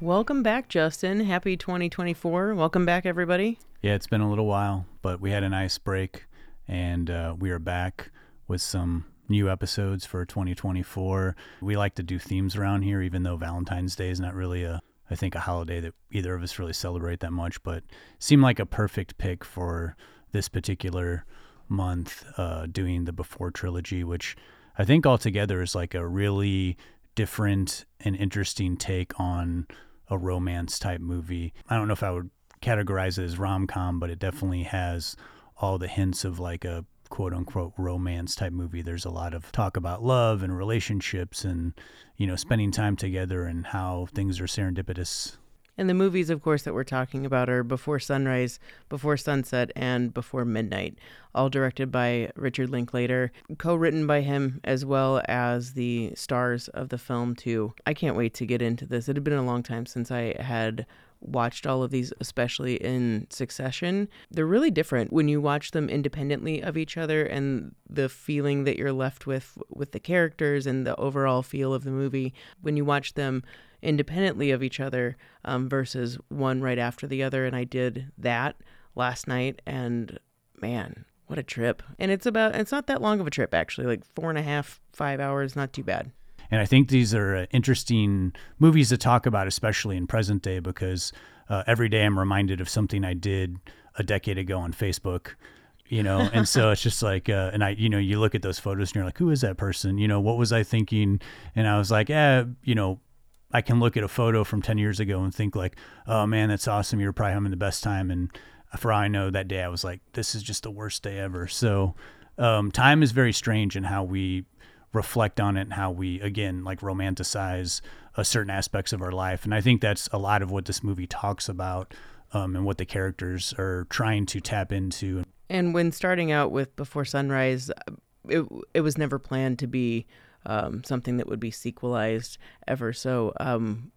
Welcome back, Justin. Happy 2024. Welcome back, everybody. Yeah, it's been a little while, but we had a nice break and uh, we are back with some new episodes for 2024. We like to do themes around here, even though Valentine's Day is not really a, I think, a holiday that either of us really celebrate that much, but seemed like a perfect pick for this particular month, uh, doing the Before trilogy, which I think altogether is like a really different and interesting take on a romance type movie. I don't know if I would categorize it as rom com, but it definitely has all the hints of like a quote unquote romance type movie. There's a lot of talk about love and relationships and, you know, spending time together and how things are serendipitous and the movies, of course, that we're talking about are Before Sunrise, Before Sunset, and Before Midnight, all directed by Richard Linklater, co written by him, as well as the stars of the film, too. I can't wait to get into this. It had been a long time since I had watched all of these, especially in succession, they're really different when you watch them independently of each other and the feeling that you're left with with the characters and the overall feel of the movie. When you watch them independently of each other um, versus one right after the other. And I did that last night, and man, what a trip! And it's about it's not that long of a trip actually, like four and a half, five hours, not too bad. And I think these are uh, interesting movies to talk about, especially in present day, because uh, every day I'm reminded of something I did a decade ago on Facebook you know and so it's just like uh, and i you know you look at those photos and you're like who is that person you know what was i thinking and i was like eh you know I can look at a photo from 10 years ago and think like, oh man, that's awesome. You're probably having the best time. And for all I know that day, I was like, this is just the worst day ever. So um, time is very strange in how we reflect on it and how we, again, like romanticize uh, certain aspects of our life. And I think that's a lot of what this movie talks about um, and what the characters are trying to tap into. And when starting out with Before Sunrise, it, it was never planned to be um, something that would be sequelized ever. So um,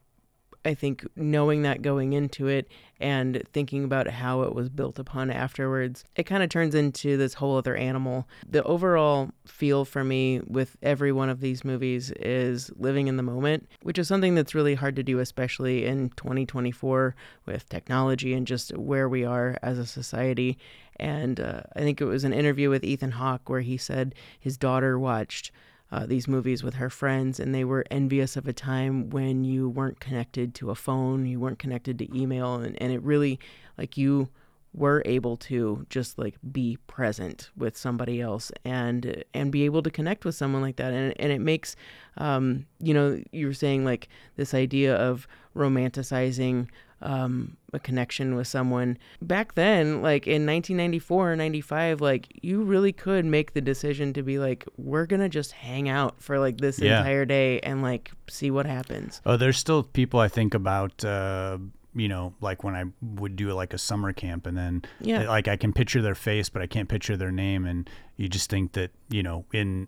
I think knowing that going into it and thinking about how it was built upon afterwards, it kind of turns into this whole other animal. The overall feel for me with every one of these movies is living in the moment, which is something that's really hard to do, especially in 2024 with technology and just where we are as a society. And uh, I think it was an interview with Ethan Hawke where he said his daughter watched uh, these movies with her friends, and they were envious of a time when you weren't connected to a phone, you weren't connected to email, and, and it really, like, you were able to just like be present with somebody else and and be able to connect with someone like that. And and it makes um you know you were saying like this idea of romanticizing um, a connection with someone. Back then, like in 1994 or 95, like you really could make the decision to be like, we're going to just hang out for like this yeah. entire day and like see what happens. Oh, there's still people I think about, uh, you know, like when I would do like a summer camp and then yeah. like I can picture their face, but I can't picture their name. And you just think that, you know, in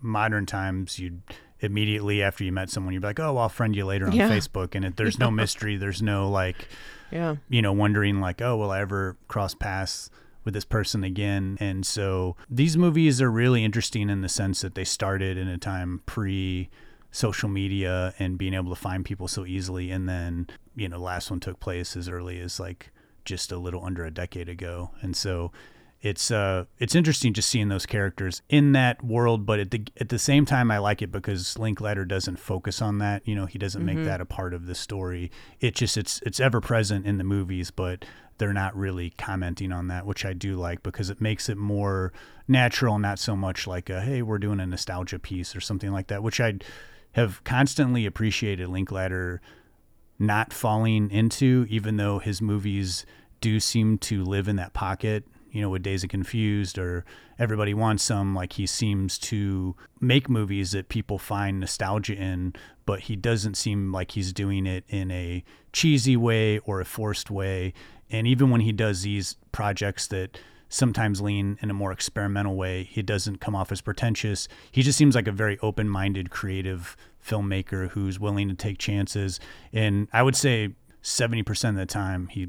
modern times, you'd, immediately after you met someone, you'd be like, oh, I'll friend you later on yeah. Facebook, and it, there's no mystery, there's no like, yeah, you know, wondering like, oh, will I ever cross paths with this person again? And so these movies are really interesting in the sense that they started in a time pre social media and being able to find people so easily, and then you know, the last one took place as early as like just a little under a decade ago, and so it's uh it's interesting just seeing those characters in that world but at the at the same time I like it because Linklater doesn't focus on that you know he doesn't mm-hmm. make that a part of the story it just it's it's ever present in the movies but they're not really commenting on that which I do like because it makes it more natural not so much like a hey we're doing a nostalgia piece or something like that which I have constantly appreciated Linklater not falling into even though his movies do seem to live in that pocket you know, with Dazed and Confused or Everybody Wants Some, like he seems to make movies that people find nostalgia in, but he doesn't seem like he's doing it in a cheesy way or a forced way. And even when he does these projects that sometimes lean in a more experimental way, he doesn't come off as pretentious. He just seems like a very open minded, creative filmmaker who's willing to take chances. And I would say 70% of the time, he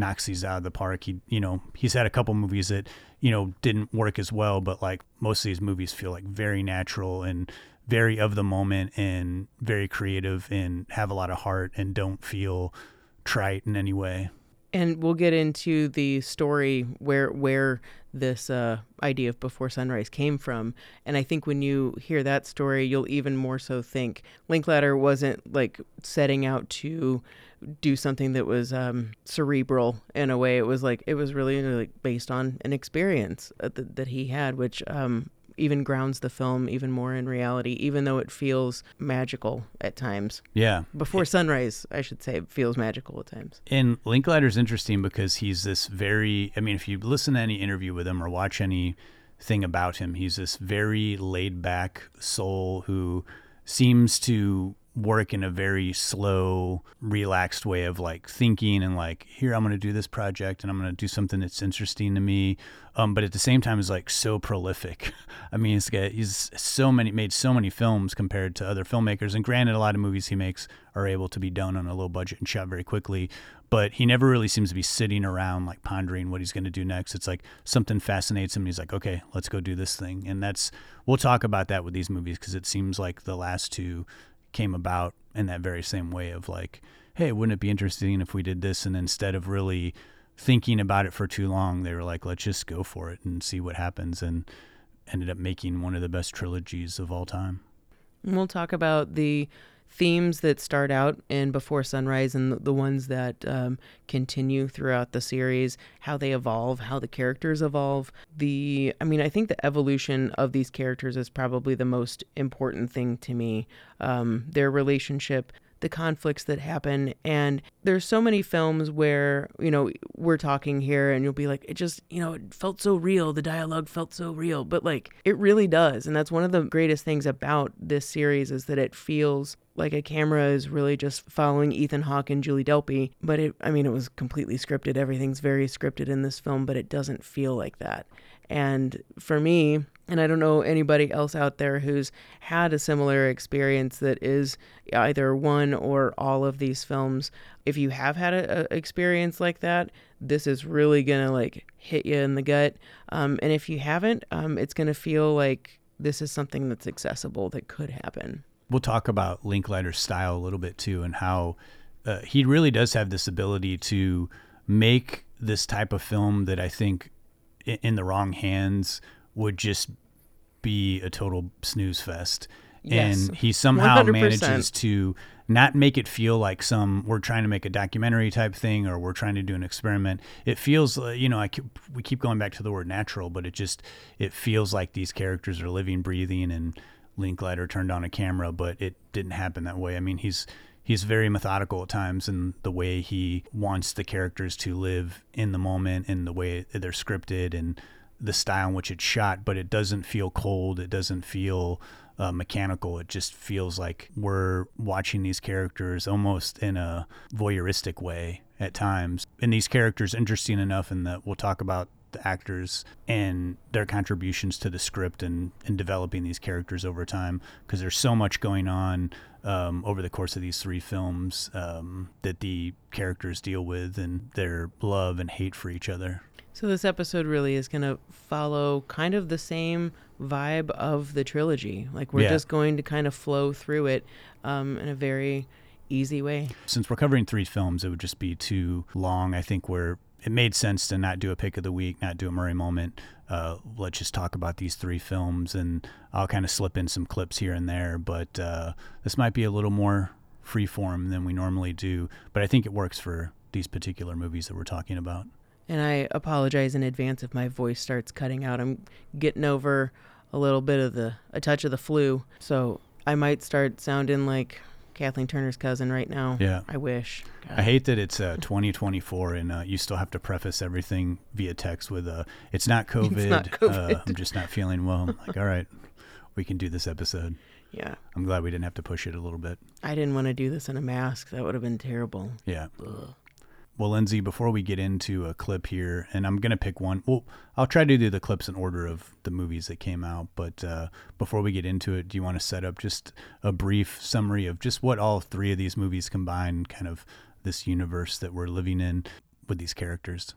knocks these out of the park. He, you know, he's had a couple movies that, you know, didn't work as well, but like most of these movies feel like very natural and very of the moment and very creative and have a lot of heart and don't feel trite in any way. And we'll get into the story where where this uh, idea of before sunrise came from. And I think when you hear that story, you'll even more so think Linklater wasn't like setting out to do something that was um, cerebral in a way. It was like it was really like based on an experience uh, that, that he had, which um, even grounds the film even more in reality, even though it feels magical at times. Yeah. Before sunrise, I should say, feels magical at times. And Linklater's interesting because he's this very, I mean, if you listen to any interview with him or watch anything about him, he's this very laid back soul who seems to work in a very slow, relaxed way of like thinking and like, here, I'm going to do this project and I'm going to do something that's interesting to me. Um, but at the same time, is like so prolific. I mean, he's, got, he's so many, made so many films compared to other filmmakers. And granted, a lot of movies he makes are able to be done on a low budget and shot very quickly. But he never really seems to be sitting around like pondering what he's going to do next. It's like something fascinates him. And he's like, okay, let's go do this thing. And that's, we'll talk about that with these movies because it seems like the last two came about in that very same way of like, hey, wouldn't it be interesting if we did this? And instead of really thinking about it for too long, they were like, let's just go for it and see what happens. And ended up making one of the best trilogies of all time. We'll talk about the themes that start out in Before Sunrise and the, ones that um, continue throughout the series, how they evolve, how the characters evolve. The, I mean, I think the evolution of these characters is probably the most important thing to me. Um, their relationship the conflicts that happen. And there's so many films where, you know, we're talking here and you'll be like, it just, you know, it felt so real. The dialogue felt so real. But like, it really does. And that's one of the greatest things about this series is that it feels like a camera is really just following Ethan Hawke and Julie Delpy. But it, I mean, it was completely scripted. Everything's very scripted in this film, but it doesn't feel like that. And for me, and I don't know anybody else out there who's had a similar experience that is either one or all of these films. If you have had an experience like that, this is really gonna like hit you in the gut. Um, and if you haven't, um, it's gonna feel like this is something that's accessible that could happen. We'll talk about Linklater's style a little bit too, and how uh, he really does have this ability to make this type of film that I think in the wrong hands would just be a total snooze fest. Yes, and he somehow 100%. manages to not make it feel like some we're trying to make a documentary type thing or we're trying to do an experiment. It feels, uh, you know, I keep, we keep going back to the word natural, but it just it feels like these characters are living, breathing, and Linklater turned on a camera, but it didn't happen that way. I mean, he's he's very methodical at times in the way he wants the characters to live in the moment and the way they're scripted and the style in which it's shot, but it doesn't feel cold. It doesn't feel uh, mechanical. It just feels like we're watching these characters almost in a voyeuristic way at times. And these characters interesting enough, and that we'll talk about the actors and their contributions to the script and, and developing these characters over time because there's so much going on um, over the course of these three films um, that the characters deal with and their love and hate for each other. So this episode really is going to follow kind of the same vibe of the trilogy. Like we're yeah. just going to kind of flow through it um, in a very easy way. Since we're covering three films, it would just be too long. I think we're it made sense to not do a pick of the week, not do a Murray moment. Uh, let's just talk about these three films, and I'll kind of slip in some clips here and there. But uh, this might be a little more free form than we normally do. But I think it works for these particular movies that we're talking about. And I apologize in advance if my voice starts cutting out. I'm getting over a little bit of the a touch of the flu, so I might start sounding like Kathleen Turner's cousin right now. Yeah. I wish. God. I hate that it's uh, 2024 and uh, you still have to preface everything via text with uh, "It's not COVID. It's not COVID. Uh, I'm just not feeling well." I'm like, all right, we can do this episode. Yeah. I'm glad we didn't have to push it a little bit. I didn't want to do this in a mask. That would have been terrible. Yeah. Ugh. Well, Lindsay, before we get into a clip here, and I'm going to pick one. Well, I'll try to do the clips in order of the movies that came out. But uh, before we get into it, do you want to set up just a brief summary of just what all three of these movies combine, kind of this universe that we're living in with these characters?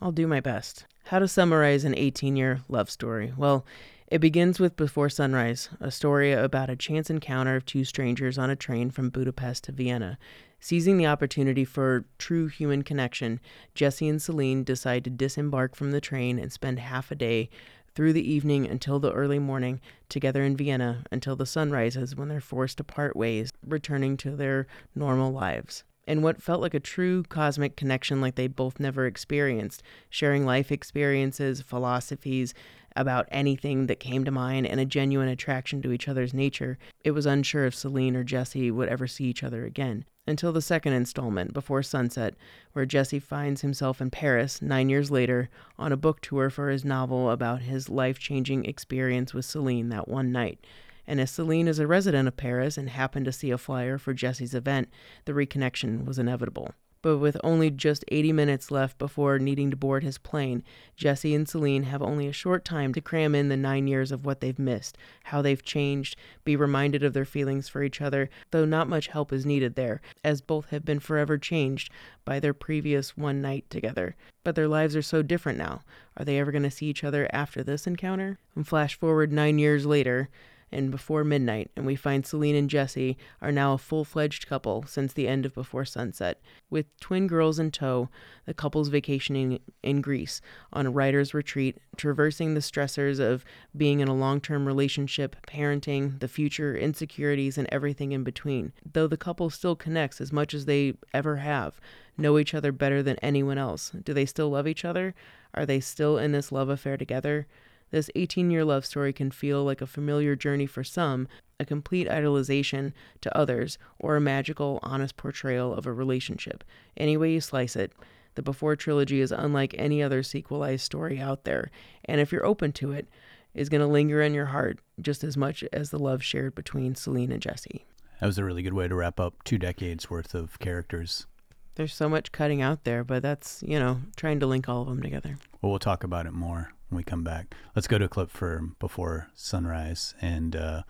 I'll do my best. How to summarize an 18 year love story? Well, it begins with Before Sunrise, a story about a chance encounter of two strangers on a train from Budapest to Vienna. Seizing the opportunity for true human connection, Jesse and Celine decide to disembark from the train and spend half a day through the evening until the early morning together in Vienna until the sun rises when they're forced to part ways, returning to their normal lives and what felt like a true cosmic connection like they both never experienced, sharing life experiences, philosophies, about anything that came to mind and a genuine attraction to each other's nature, it was unsure if Celine or Jesse would ever see each other again. Until the second installment, Before Sunset, where Jesse finds himself in Paris nine years later on a book tour for his novel about his life changing experience with Celine that one night. And as Celine is a resident of Paris and happened to see a flyer for Jesse's event, the reconnection was inevitable. But with only just 80 minutes left before needing to board his plane, Jesse and Celine have only a short time to cram in the nine years of what they've missed, how they've changed, be reminded of their feelings for each other, though not much help is needed there, as both have been forever changed by their previous one night together. But their lives are so different now. Are they ever going to see each other after this encounter? And flash forward nine years later, and Before Midnight, and we find Celine and Jesse are now a full fledged couple since the end of Before Sunset. With twin girls in tow, the couple's vacationing in Greece on a writer's retreat, traversing the stressors of being in a long term relationship, parenting, the future, insecurities, and everything in between. Though the couple still connects as much as they ever have, know each other better than anyone else. Do they still love each other? Are they still in this love affair together? This 18 year love story can feel like a familiar journey for some, a complete idolization to others, or a magical, honest portrayal of a relationship. Any way you slice it, the Before trilogy is unlike any other sequelized story out there, and if you're open to it, is going to linger in your heart just as much as the love shared between Celine and Jesse. That was a really good way to wrap up two decades worth of characters. There's so much cutting out there, but that's, you know, trying to link all of them together. Well, we'll talk about it more when we come back. Let's go to a clip for Before Sunrise and uh,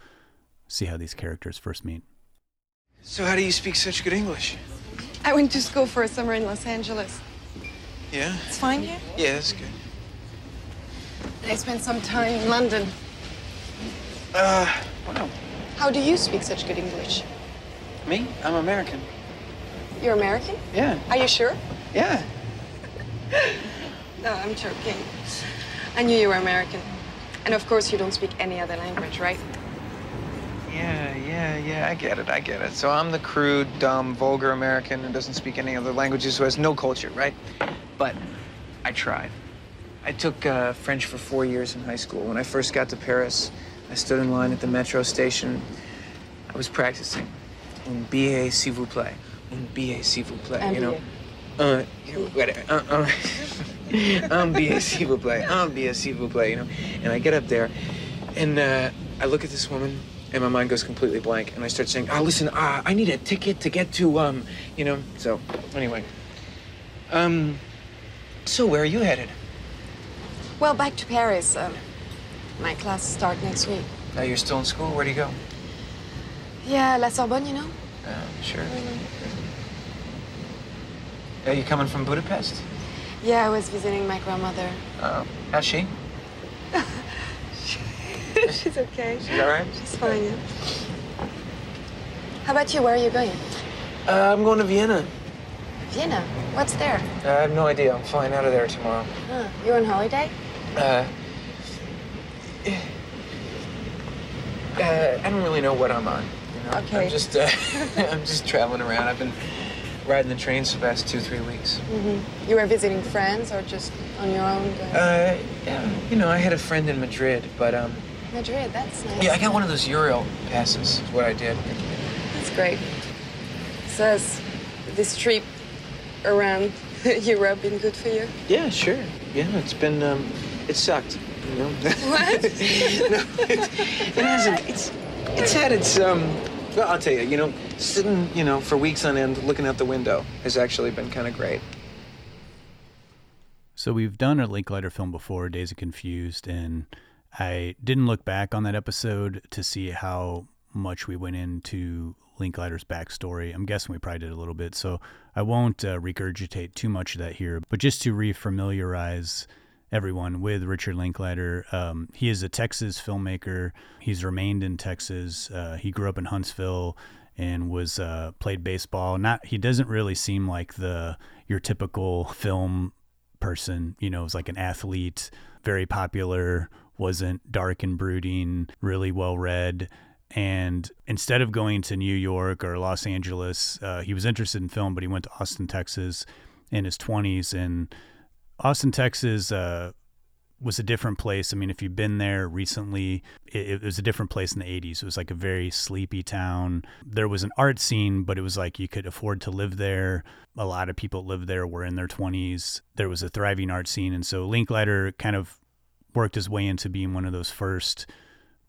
see how these characters first meet. So, how do you speak such good English? I went to school for a summer in Los Angeles. Yeah? It's fine here? Yeah, that's good. I spent some time in London. Uh, wow. How do you speak such good English? Me? I'm American. You're American? Yeah. Are you sure? Yeah. no, I'm joking. I knew you were American. And of course, you don't speak any other language, right? Yeah, yeah, yeah, I get it, I get it. So I'm the crude, dumb, vulgar American who doesn't speak any other languages, who has no culture, right? But I tried. I took uh, French for four years in high school. When I first got to Paris, I stood in line at the metro station. I was practicing. Un billet, s'il vous plaît. Un billet, s'il vous plaît. You know? Uh, whatever. Uh, uh. un billet, s'il vous plaît. Un billet, s'il vous plaît. You know? And I get up there, and uh, I look at this woman, and my mind goes completely blank, and I start saying, "Ah, oh, listen, uh, I need a ticket to get to, um, you know." So, anyway, um, so where are you headed? Well, back to Paris. Um, my classes start next week. Uh, you're still in school. Where do you go? Yeah, La Sorbonne, you know. Uh, sure. Are you coming from Budapest? Yeah, I was visiting my grandmother. Oh, how's she? She's okay. She's all right? She's fine, yeah. How about you? Where are you going? Uh, I'm going to Vienna. Vienna? What's there? Uh, I have no idea. I'm flying out of there tomorrow. Huh. You're on holiday? Uh, uh, I don't really know what I'm on. You know? Okay. I'm just, uh, I'm just traveling around. I've been riding the trains for the past two, three weeks. Mm-hmm. You were visiting friends or just on your own? Uh, yeah. You know, I had a friend in Madrid, but um. Madrid, that's nice. Yeah, I got one of those Euro passes. Is what I did. That's great. has this trip around Europe been good for you? Yeah, sure. Yeah, it's been, um, it sucked. You know? What? no, it, it hasn't. It's, it's had its, um, well, I'll tell you, you know, sitting, you know, for weeks on end looking out the window has actually been kind of great. So we've done a Linklater film before, Dazed and Confused, and I didn't look back on that episode to see how much we went into Linklater's backstory. I'm guessing we probably did a little bit, so I won't uh, regurgitate too much of that here. But just to refamiliarize everyone with Richard Linklater, um, he is a Texas filmmaker. He's remained in Texas. Uh, he grew up in Huntsville and was uh, played baseball. Not he doesn't really seem like the your typical film person. You know, was like an athlete, very popular, wasn't dark and brooding, really well read. And instead of going to New York or Los Angeles, uh, he was interested in film, but he went to Austin, Texas in his 20s. And Austin, Texas uh, was a different place. I mean, if you've been there recently, it, it, was a different place in the 80s. It was like a very sleepy town. There was an art scene, but it was like you could afford to live there. A lot of people lived there were in their 20s. There was a thriving art scene. And so Linklater kind of worked his way into being one of those first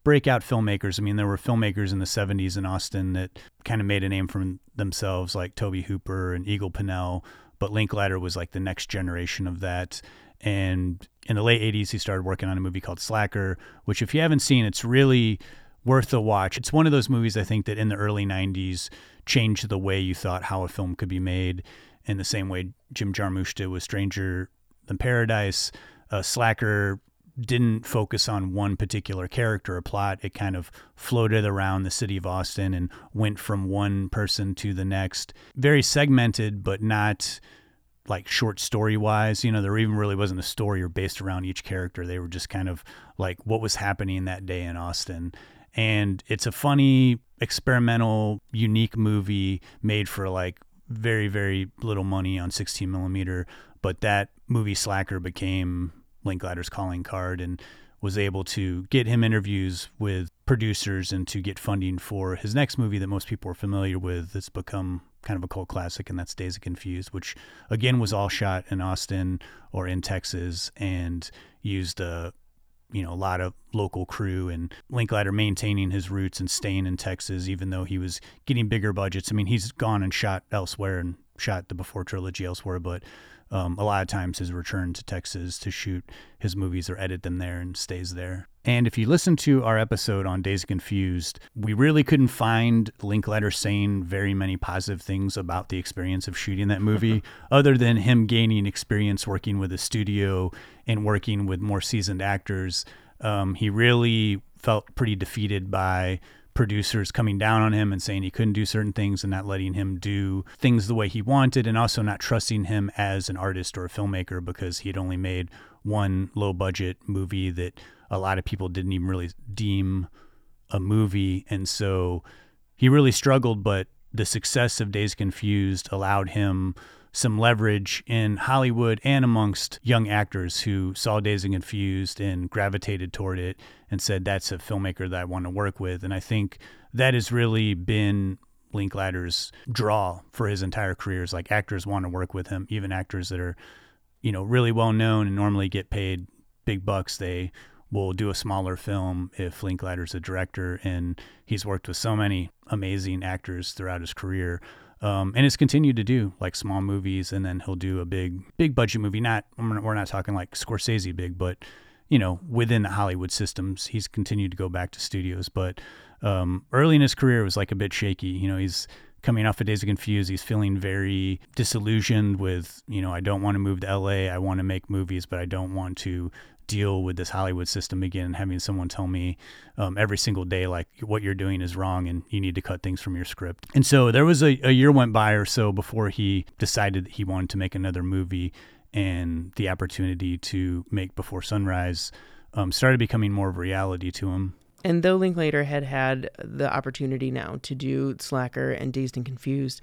breakout filmmakers. I mean, there were filmmakers in the 70s in Austin that kind of made a name for themselves, like Tobe Hooper and Eagle Pennell. But Linklater was like the next generation of that. And in the late 80s, he started working on a movie called Slacker, which, if you haven't seen, it's really worth a watch. It's one of those movies I think that in the early 90s changed the way you thought how a film could be made in the same way Jim Jarmusch did with Stranger Than Paradise. Uh, Slacker didn't focus on one particular character or plot. It kind of floated around the city of Austin and went from one person to the next. Very segmented, but not like short story wise. You know, there even really wasn't a story or based around each character. They were just kind of like what was happening that day in Austin. And it's a funny, experimental, unique movie made for like very, very little money on 16 millimeter. But that movie Slacker became Linklater's calling card and was able to get him interviews with producers and to get funding for his next movie that most people are familiar with that's become kind of a cult classic and that's Dazed and Confused which again was all shot in Austin or in Texas and used a you know a lot of local crew and Linklater maintaining his roots and staying in Texas even though he was getting bigger budgets. I mean he's gone and shot elsewhere and shot the before trilogy elsewhere but um, a lot of times his return to Texas to shoot his movies or edit them there and stays there. And if you listen to our episode on Dazed Confused, we really couldn't find Linklater saying very many positive things about the experience of shooting that movie, other than him gaining experience working with a studio and working with more seasoned actors. Um, he really felt pretty defeated by producers coming down on him and saying he couldn't do certain things and not letting him do things the way he wanted and also not trusting him as an artist or a filmmaker because he had only made one low budget movie that a lot of people didn't even really deem a movie. And so he really struggled but the success of Dazed Confused allowed him some leverage in Hollywood and amongst young actors who saw Dazed and Confused and gravitated toward it and said, that's a filmmaker that I want to work with. And I think that has really been Linklater's draw for his entire career is like actors want to work with him, even actors that are, you know, really well known and normally get paid big bucks. They will do a smaller film if Linklater's a director. And he's worked with so many amazing actors throughout his career. Um, and has continued to do like small movies, and then he'll do a big, big budget movie. Not we're not talking like Scorsese big, but you know within the Hollywood systems, he's continued to go back to studios. But um, early in his career, it was like a bit shaky. You know, he's coming off of Dazed and Confused. He's feeling very disillusioned with, you know, I don't want to move to LA. I want to make movies, but I don't want to deal with this Hollywood system again and having someone tell me um, every single day, like, what you're doing is wrong and you need to cut things from your script. And so there was a, a year went by or so before he decided that he wanted to make another movie and the opportunity to make Before Sunrise um, started becoming more of a reality to him. And though Linklater had had the opportunity now to do Slacker and Dazed and Confused,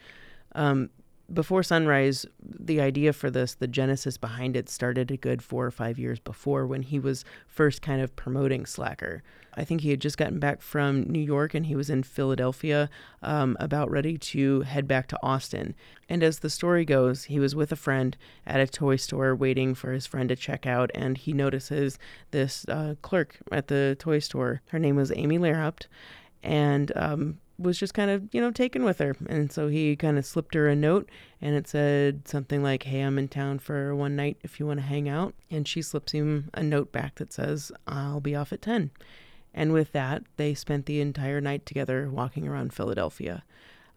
um, before Sunrise, the idea for this, the genesis behind it, started a good four or five years before when he was first kind of promoting Slacker. I think he had just gotten back from New York and he was in Philadelphia, um, about ready to head back to Austin. And as the story goes, he was with a friend at a toy store waiting for his friend to check out, and he notices this uh, clerk at the toy store. Her name was Amy Lehrhaupt, and um, was just kind of, you know, taken with her. And so he kind of slipped her a note and it said something like, Hey, I'm in town for one night if you want to hang out. And she slips him a note back that says, I'll be off at 10. And with that, they spent the entire night together walking around Philadelphia.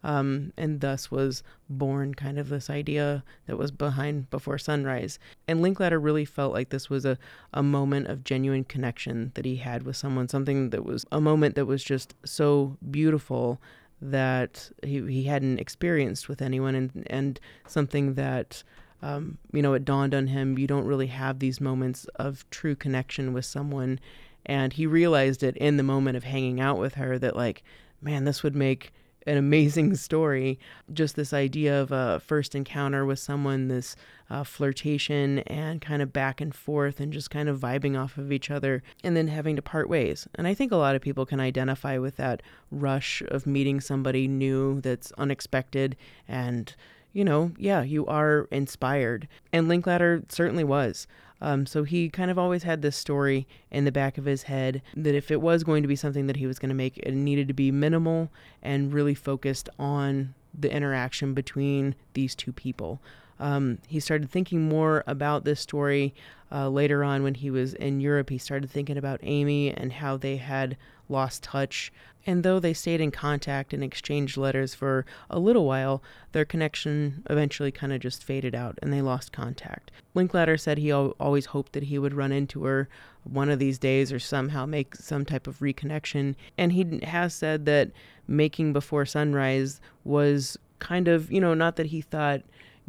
Um, and thus was born kind of this idea that was behind Before Sunrise. And Linklater really felt like this was a, a moment of genuine connection that he had with someone, something that was a moment that was just so beautiful that he, he hadn't experienced with anyone, and, and something that. Um, you know, it dawned on him you don't really have these moments of true connection with someone. And he realized it in the moment of hanging out with her that, like, man, this would make an amazing story. Just this idea of a first encounter with someone, this uh, flirtation and kind of back and forth and just kind of vibing off of each other and then having to part ways. And I think a lot of people can identify with that rush of meeting somebody new that's unexpected and you know, yeah, you are inspired. And Linklater certainly was. Um, so he kind of always had this story in the back of his head that if it was going to be something that he was going to make, it needed to be minimal and really focused on the interaction between these two people. Um, he started thinking more about this story uh, later on when he was in Europe. He started thinking about Amy and how they had lost touch. And though they stayed in contact and exchanged letters for a little while, their connection eventually kind of just faded out and they lost contact. Linklater said he al- always hoped that he would run into her one of these days or somehow make some type of reconnection. And he has said that making Before Sunrise was kind of, you know, not that he thought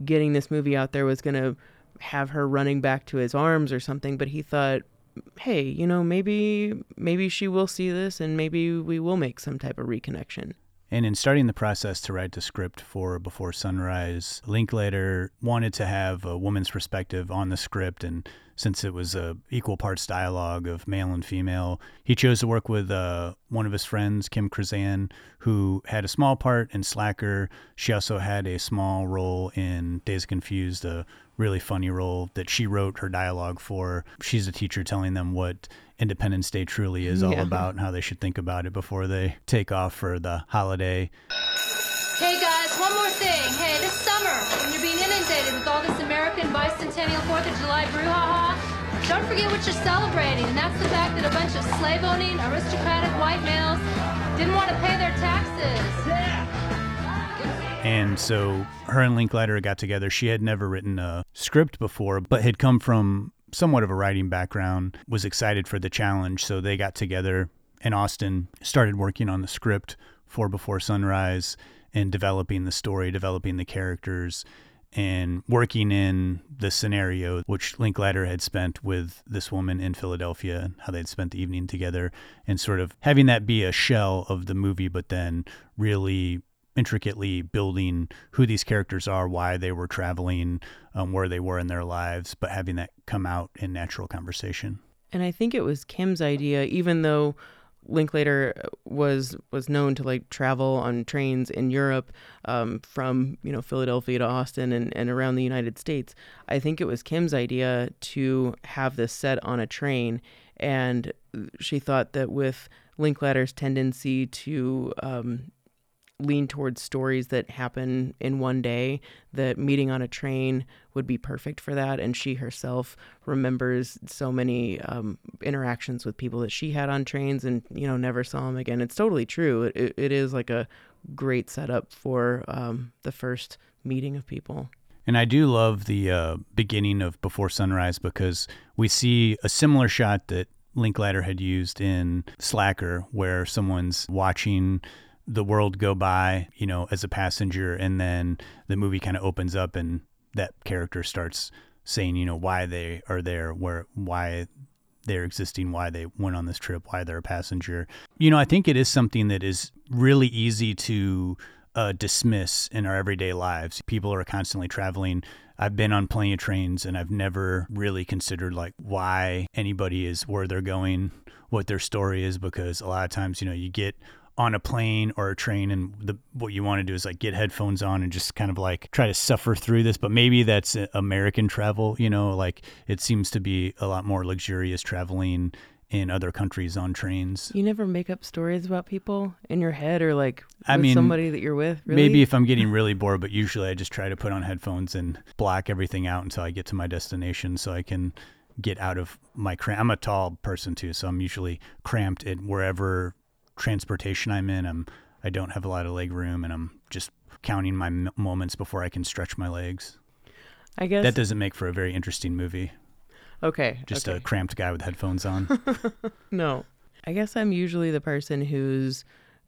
getting this movie out there was going to have her running back to his arms or something, but he thought, hey, you know, maybe maybe she will see this and maybe we will make some type of reconnection. And in starting the process to write the script for Before Sunrise, Linklater wanted to have a woman's perspective on the script and since it was a equal parts dialogue of male and female. He chose to work with uh, one of his friends, Kim Krizan, who had a small part in Slacker. She also had a small role in Dazed Confused, a really funny role that she wrote her dialogue for. She's a teacher telling them what Independence Day truly is all yeah. about and how they should think about it before they take off for the holiday. Hey guys, one more thing. Hey, this summer, when you're being inundated with all this American bicentennial 4th of July brouhaha, don't forget what you're celebrating, and that's the fact that a bunch of slave owning, aristocratic white males didn't want to pay their taxes. And so her and Linklater got together. She had never written a script before, but had come from somewhat of a writing background, was excited for the challenge. So they got together in Austin, started working on the script for Before Sunrise and developing the story, developing the characters, and working in the scenario which Linklater had spent with this woman in Philadelphia, how they'd spent the evening together, and sort of having that be a shell of the movie, but then really intricately building who these characters are, why they were traveling, um, where they were in their lives, but having that come out in natural conversation. And I think it was Kim's idea, even though Linklater was was known to like travel on trains in Europe um, from you know Philadelphia to Austin and, and around the United States. I think it was Kim's idea to have this set on a train, and she thought that with Linklater's tendency to um, lean towards stories that happen in one day that meeting on a train would be perfect for that. And she herself remembers so many um, interactions with people that she had on trains and you know never saw them again. It's totally true. It, it is like a great setup for um, the first meeting of people. And I do love the uh, beginning of Before Sunrise because we see a similar shot that Linklater had used in Slacker, where someone's watching the world go by, you know, as a passenger, and then the movie kind of opens up and that character starts saying, you know, why they are there, where why they're existing, why they went on this trip, why they're a passenger. You know, I think it is something that is really easy to uh, dismiss in our everyday lives. People are constantly traveling. I've been on plenty of trains and I've never really considered like why anybody is where they're going, what their story is, because a lot of times, you know, you get on a plane or a train and the, what you want to do is like get headphones on and just kind of like try to suffer through this but maybe that's uh, american travel you know like it seems to be a lot more luxurious traveling in other countries on trains. You never make up stories about people in your head or like I mean, somebody that you're with. Really? Maybe if I'm getting really bored, but usually I just try to put on headphones and block everything out until I get to my destination so I can get out of my cramp. I'm a tall person too, so I'm usually cramped at wherever transportation I'm in. I'm I don't have a lot of leg room and I'm just counting my m- moments before I can stretch my legs. I guess that doesn't make for a very interesting movie. Okay. Just okay. a cramped guy with headphones on. no. I guess I'm usually the person who's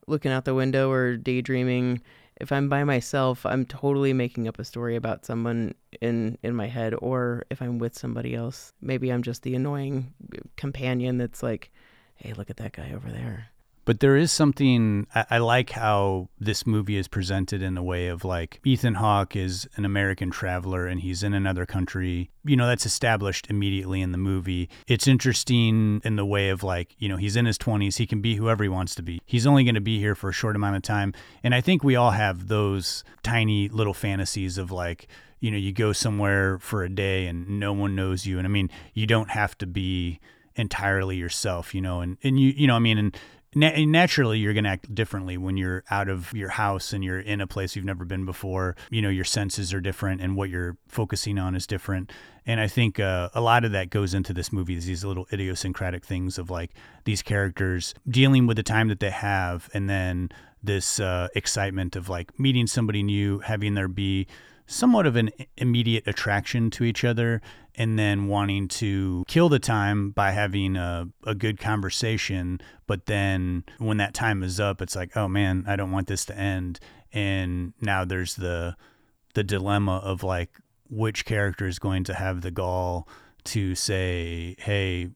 looking out the window or daydreaming. If I'm by myself, I'm totally making up a story about someone in in my head or if I'm with somebody else, maybe I'm just the annoying companion that's like, "Hey, look at that guy over there." But there is something I, I, like how this movie is presented in the way of like Ethan Hawke is an American traveler and he's in another country. You know, that's established immediately in the movie. It's interesting in the way of like, you know, he's in his 20s. He can be whoever he wants to be. He's only going to be here for a short amount of time. And I think we all have those tiny little fantasies of like, you know, you go somewhere for a day and no one knows you. And I mean, you don't have to be entirely yourself, you know, and, and you, you know, I mean, and na- naturally you're going to act differently when you're out of your house and you're in a place you've never been before. You know, your senses are different and what you're focusing on is different. And I think uh, a lot of that goes into this movie, is these little idiosyncratic things of like these characters dealing with the time that they have and then this uh, excitement of like meeting somebody new, having there be somewhat of an immediate attraction to each other and then wanting to kill the time by having a, a good conversation. But then when that time is up, it's like, oh man, I don't want this to end. And now there's the the dilemma of like which character is going to have the gall to say, hey,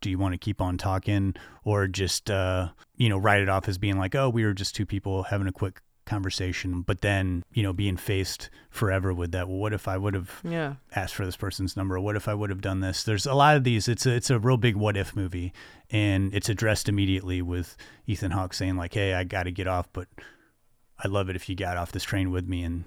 do you want to keep on talking or just uh, you know write it off as being like oh we were just two people having a quick conversation, but then, you know, being faced forever with that. Well, what if I would have yeah. asked for this person's number? What if I would have done this? There's a lot of these. It's a, it's a real big what if movie. And it's addressed immediately with Ethan Hawke saying, like, hey, I got to get off, but I'd love it if you got off this train with me and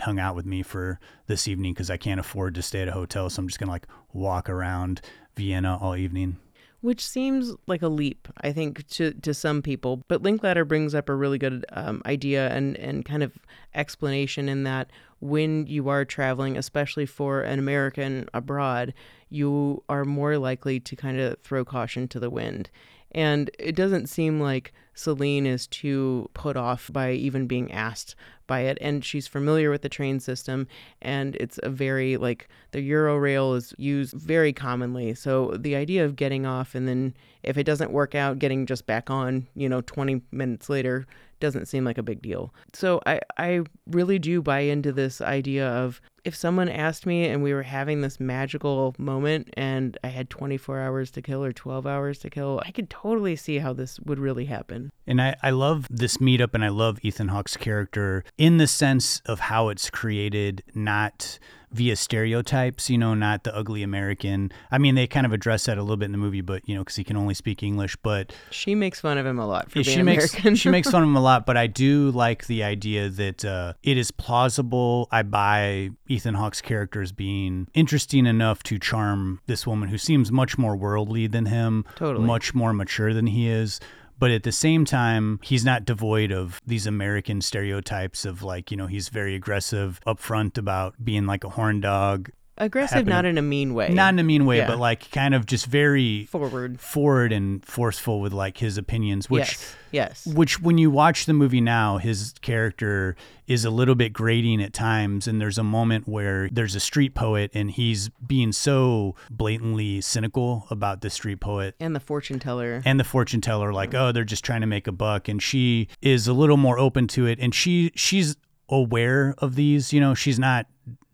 hung out with me for this evening because I can't afford to stay at a hotel. So I'm just going to like walk around Vienna all evening which seems like a leap, I think, to, to some people. But Linklater brings up a really good um, idea and, and kind of explanation in that when you are traveling, especially for an American abroad, you are more likely to kind of throw caution to the wind. And it doesn't seem like Celine is too put off by even being asked by it. And she's familiar with the train system. And it's a very, like, the Eurail is used very commonly. So the idea of getting off and then if it doesn't work out, getting just back on, you know, 20 minutes later doesn't seem like a big deal. So I, I really do buy into this idea of if someone asked me and we were having this magical moment and I had 24 hours to kill or 12 hours to kill, I could totally see how this would really happen. And I, I love this meetup and I love Ethan Hawke's character in the sense of how it's created, not via stereotypes, you know, not the ugly American. I mean, they kind of address that a little bit in the movie, but you know, because he can only speak English. But she makes fun of him a lot for yeah, being she American. Makes, she makes fun of him a lot, but I do like the idea that uh, it is plausible. I buy Ethan Hawke's character as being interesting enough to charm this woman who seems much more worldly than him, totally. much more mature than he is but at the same time he's not devoid of these american stereotypes of like you know he's very aggressive upfront about being like a horn dog aggressive not in a mean way. Not in a mean way yeah. but like kind of just very forward. forward and forceful with like his opinions which yes, yes. which when you watch the movie now his character is a little bit grating at times and there's a moment where there's a street poet and he's being so blatantly cynical about the street poet. And the fortune teller. And the fortune teller like oh they're just trying to make a buck and she is a little more open to it and she she's aware of these you know she's not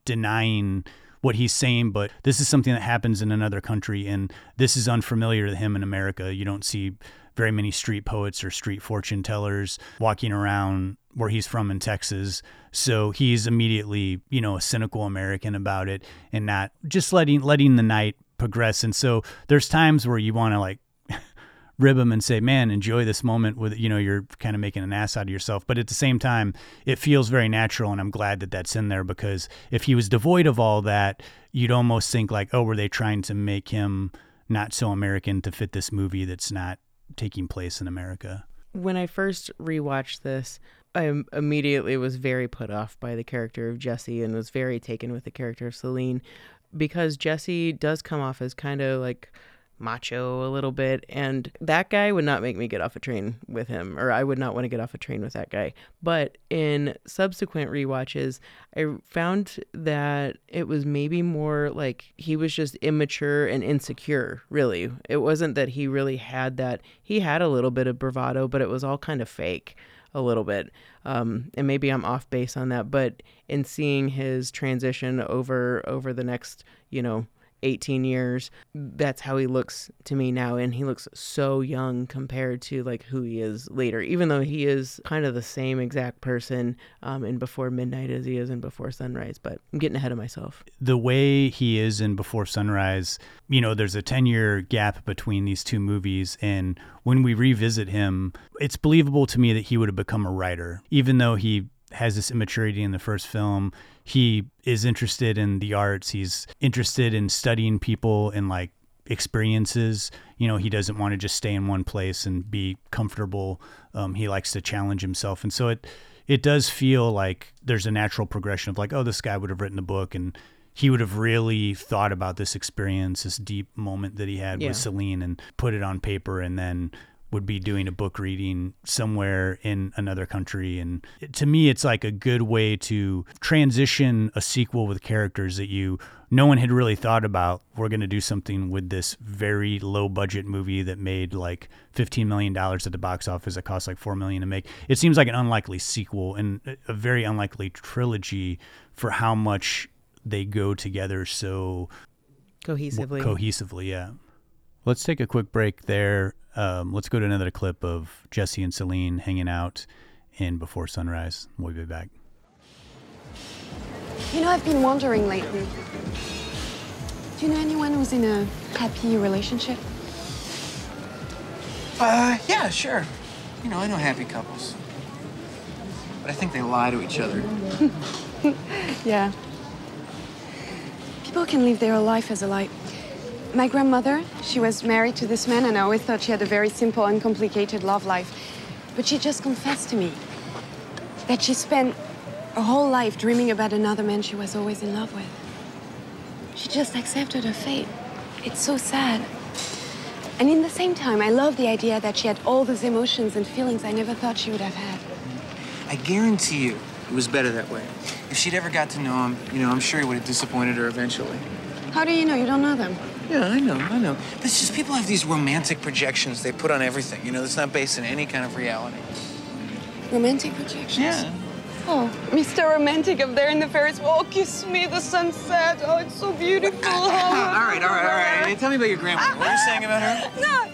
denying what he's saying, but this is something that happens in another country, and this is unfamiliar to him in America. You don't see very many street poets or street fortune tellers walking around where he's from in Texas. So he's immediately, you know, a cynical American about it and not just letting letting the night progress. And so there's times where you want to like rib him and say, "Man, enjoy this moment with you know you're kind of making an ass out of yourself." But at the same time, it feels very natural, and I'm glad that that's in there because if he was devoid of all that, you'd almost think like, "Oh, were they trying to make him not so American to fit this movie that's not taking place in America?" When I first rewatched this, I immediately was very put off by the character of Jesse and was very taken with the character of Celine because Jesse does come off as kind of like macho a little bit and that guy would not make me get off a train with him or I would not want to get off a train with that guy. But in subsequent re-watches, I found that it was maybe more like he was just immature and insecure, really. It wasn't that he really had that he had a little bit of bravado, but it was all kind of fake a little bit. Um, and maybe I'm off base on that, but in seeing his transition over over the next, you know, 18 years that's how he looks to me now and he looks so young compared to like who he is later even though he is kind of the same exact person um, in before midnight as he is in before sunrise but i'm getting ahead of myself the way he is in before sunrise you know there's a 10 year gap between these two movies and when we revisit him it's believable to me that he would have become a writer even though he has this immaturity in the first film. He is interested in the arts. He's interested in studying people and like experiences. You know, he doesn't want to just stay in one place and be comfortable. Um, he likes to challenge himself, and so it it does feel like there's a natural progression of like, oh, this guy would have written a book and he would have really thought about this experience, this deep moment that he had yeah. with Celine, and put it on paper, and then would be doing a book reading somewhere in another country. And to me, it's like a good way to transition a sequel with characters that you no one had really thought about. We're going to do something with this very low budget movie that made like $15 million at the box office. It cost like 4 million to make. It seems like an unlikely sequel and a very unlikely trilogy for how much they go together so cohesively. Cohesively, yeah. Let's take a quick break there. Um, let's go to another clip of Jesse and Celine hanging out in Before Sunrise. We'll be back. You know, I've been wondering lately. Do you know anyone who's in a happy relationship? Uh, yeah, sure. You know, I know happy couples. But I think they lie to each other. yeah. People can live their life as a lie. My grandmother, she was married to this man, and I always thought she had a very simple, and uncomplicated love life. But she just confessed to me that she spent her whole life dreaming about another man she was always in love with. She just accepted her fate. It's so sad. And in the same time, I love the idea that she had all those emotions and feelings I never thought she would have had. I guarantee you it was better that way. If she'd ever got to know him, you know, I'm sure he would have disappointed her eventually. How do you know? You don't know them. Yeah, I know, I know. But it's just people have these romantic projections they put on everything, you know, it's not based in any kind of reality. Romantic projections? Yeah. Oh, Mr. Romantic up there in the Ferris wheel. Oh, kiss me, the sunset. Oh, it's so beautiful. Oh, all right, all right, all right. Oh, hey, tell me about your grandma. What were you saying about her? No.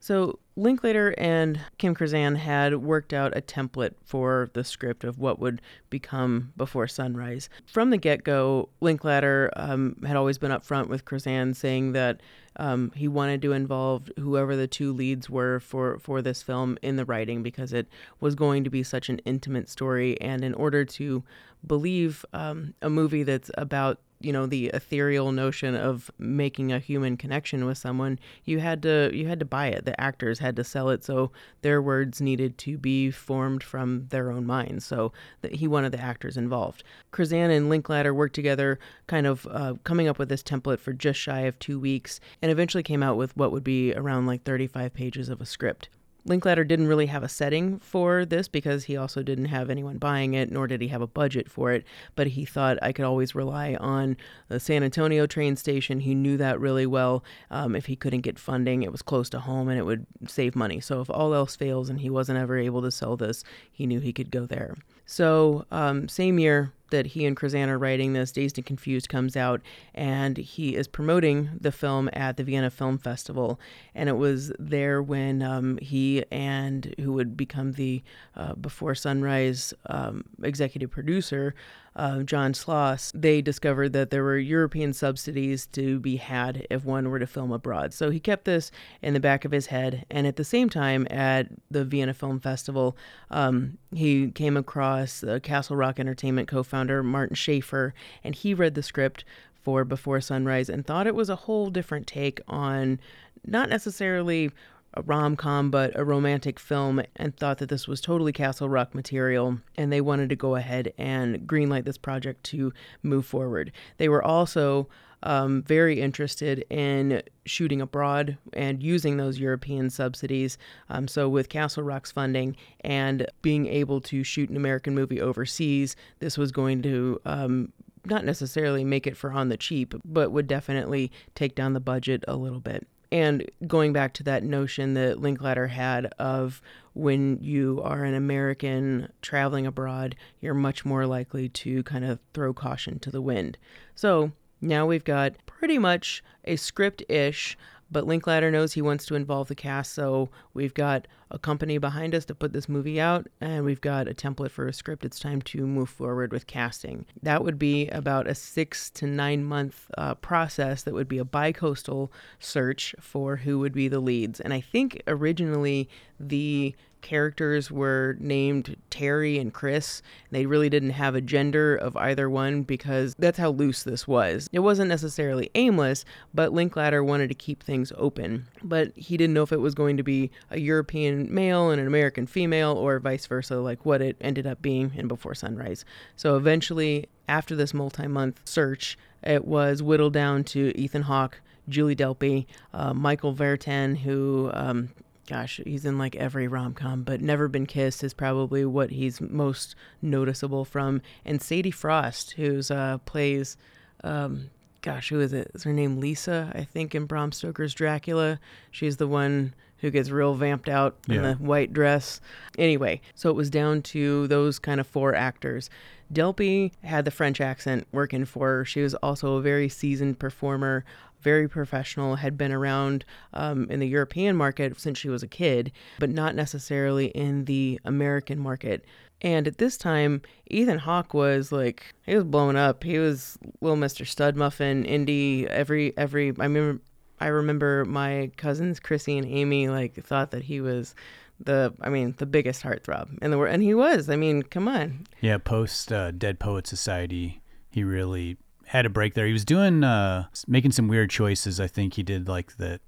So Linklater and Kim Krizan had worked out a template for the script of what would become Before Sunrise. From the get go, Linklater um, had always been upfront with Krizan saying that um, he wanted to involve whoever the two leads were for, for this film in the writing because it was going to be such an intimate story. And in order to believe um, a movie that's about you know the ethereal notion of making a human connection with someone you had to you had to buy it. The actors had to sell it so their words needed to be formed from their own minds. So that he wanted the actors involved. Krizan and Linklater worked together kind of uh, coming up with this template for just shy of two weeks and eventually came out with what would be around like 35 pages of a script Linklater didn't really have a setting for this because he also didn't have anyone buying it, nor did he have a budget for it. But he thought I could always rely on the San Antonio train station. He knew that really well. Um, if he couldn't get funding, it was close to home and it would save money. So if all else fails and he wasn't ever able to sell this, he knew he could go there. So, um, same year, that he and Krizan are writing this, Dazed and Confused comes out, and he is promoting the film at the Vienna Film Festival. And it was there when um, he and who would become the uh, Before Sunrise um, executive producer, uh, John Sloss, they discovered that there were European subsidies to be had if one were to film abroad. So he kept this in the back of his head. And at the same time, at the Vienna Film Festival, um, he came across Castle Rock Entertainment co founder, Martin Shafer, and he read the script for Before Sunrise and thought it was a whole different take on not necessarily a rom com, but a romantic film, and thought that this was totally Castle Rock material. And they wanted to go ahead and greenlight this project to move forward. They were also um, very interested in shooting abroad and using those European subsidies. Um, so, with Castle Rock's funding and being able to shoot an American movie overseas, this was going to um, not necessarily make it for on the cheap, but would definitely take down the budget a little bit. And going back to that notion that Linklater had of when you are an American traveling abroad, you're much more likely to kind of throw caution to the wind. So now we've got pretty much a script ish but Linklater knows he wants to involve the cast, so we've got a company behind us to put this movie out, and we've got a template for a script. It's time to move forward with casting. That would be about a six to nine month uh, process that would be a bi coastal search for who would be the leads. And I think originally the characters were named Terry and Chris. They really didn't have a gender of either one because that's how loose this was. It wasn't necessarily aimless, but Linklater wanted to keep things open. But he didn't know if it was going to be a European male and an American female or vice versa, like what it ended up being in Before Sunrise. So eventually, after this multi month search, it was whittled down to Ethan Hawke. Julie Delpy, uh, Michael Vartan, who um, gosh, he's in like every rom com, but Never Been Kissed is probably what he's most noticeable from. And Sadie Frost, who's uh, plays, um, gosh, who is it? Is her name Lisa? I think in Bram Stoker's Dracula. She's the one who gets real vamped out yeah. in the white dress. Anyway, so it was down to those kind of four actors. Delpy had the French accent working for her. She was also a very seasoned performer very professional, had been around um, in the European market since she was a kid, but not necessarily in the American market. And at this time, Ethan Hawke was like he was blowing up. He was little Mr. Stud Muffin, indie. Every every I remember I remember my cousins Chrissy and Amy like thought that he was the I mean the biggest heartthrob in the world, and he was. I mean, come on. Yeah, post uh, Dead Poet Society, he really had a break there. He was doing uh making some weird choices. I think he did like that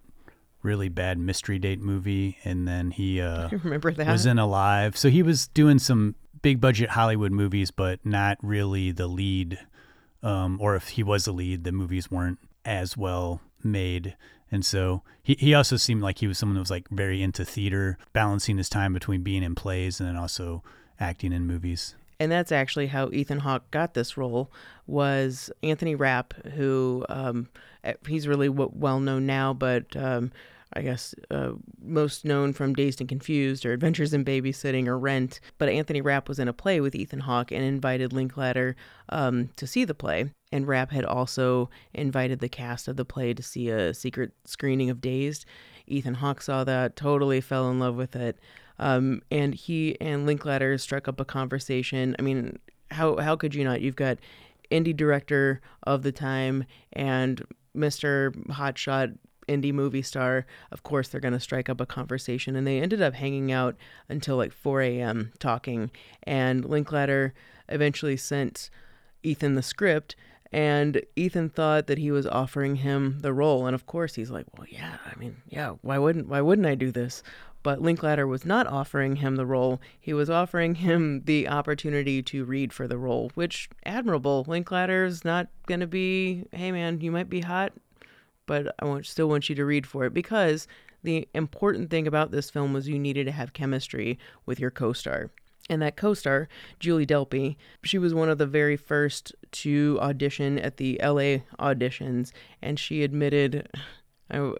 really bad mystery date movie and then he uh I remember that. was in Alive. So he was doing some big budget Hollywood movies but not really the lead um or if he was the lead, the movies weren't as well made. And so he, he also seemed like he was someone that was like very into theater, balancing his time between being in plays and then also acting in movies and that's actually how Ethan Hawke got this role. Was Anthony Rapp, who um, eh, he's really well known now, but um, I guess uh, most known from Dazed and Confused or Adventures in Babysitting or Rent. But Anthony Rapp was in a play with Ethan Hawke and invited Linklater um, to see the play. And Rapp had also invited the cast of the play to see a secret screening of Dazed. Ethan Hawke saw that, totally fell in love with it. Um, and he and Linklater struck up a conversation. I mean, how how could you not? You've got indie director of the time and Mr. Hotshot indie movie star. Of course, they're going to strike up a conversation, and they ended up hanging out until like 4 a.m. talking. And Linklater eventually sent Ethan the script. And Ethan thought that he was offering him the role, and of course he's like, "Well, yeah, I mean, yeah, why wouldn't why wouldn't I do this?" But Linklater was not offering him the role. He was offering him the opportunity to read for the role, which admirable. Linklater's not going to be, hey man, you might be hot, but I want, still want you to read for it because the important thing about this film was you needed to have chemistry with your co-star. And that co-star, Julie Delpy, she was one of the very first to audition at the LA auditions, and she admitted, I,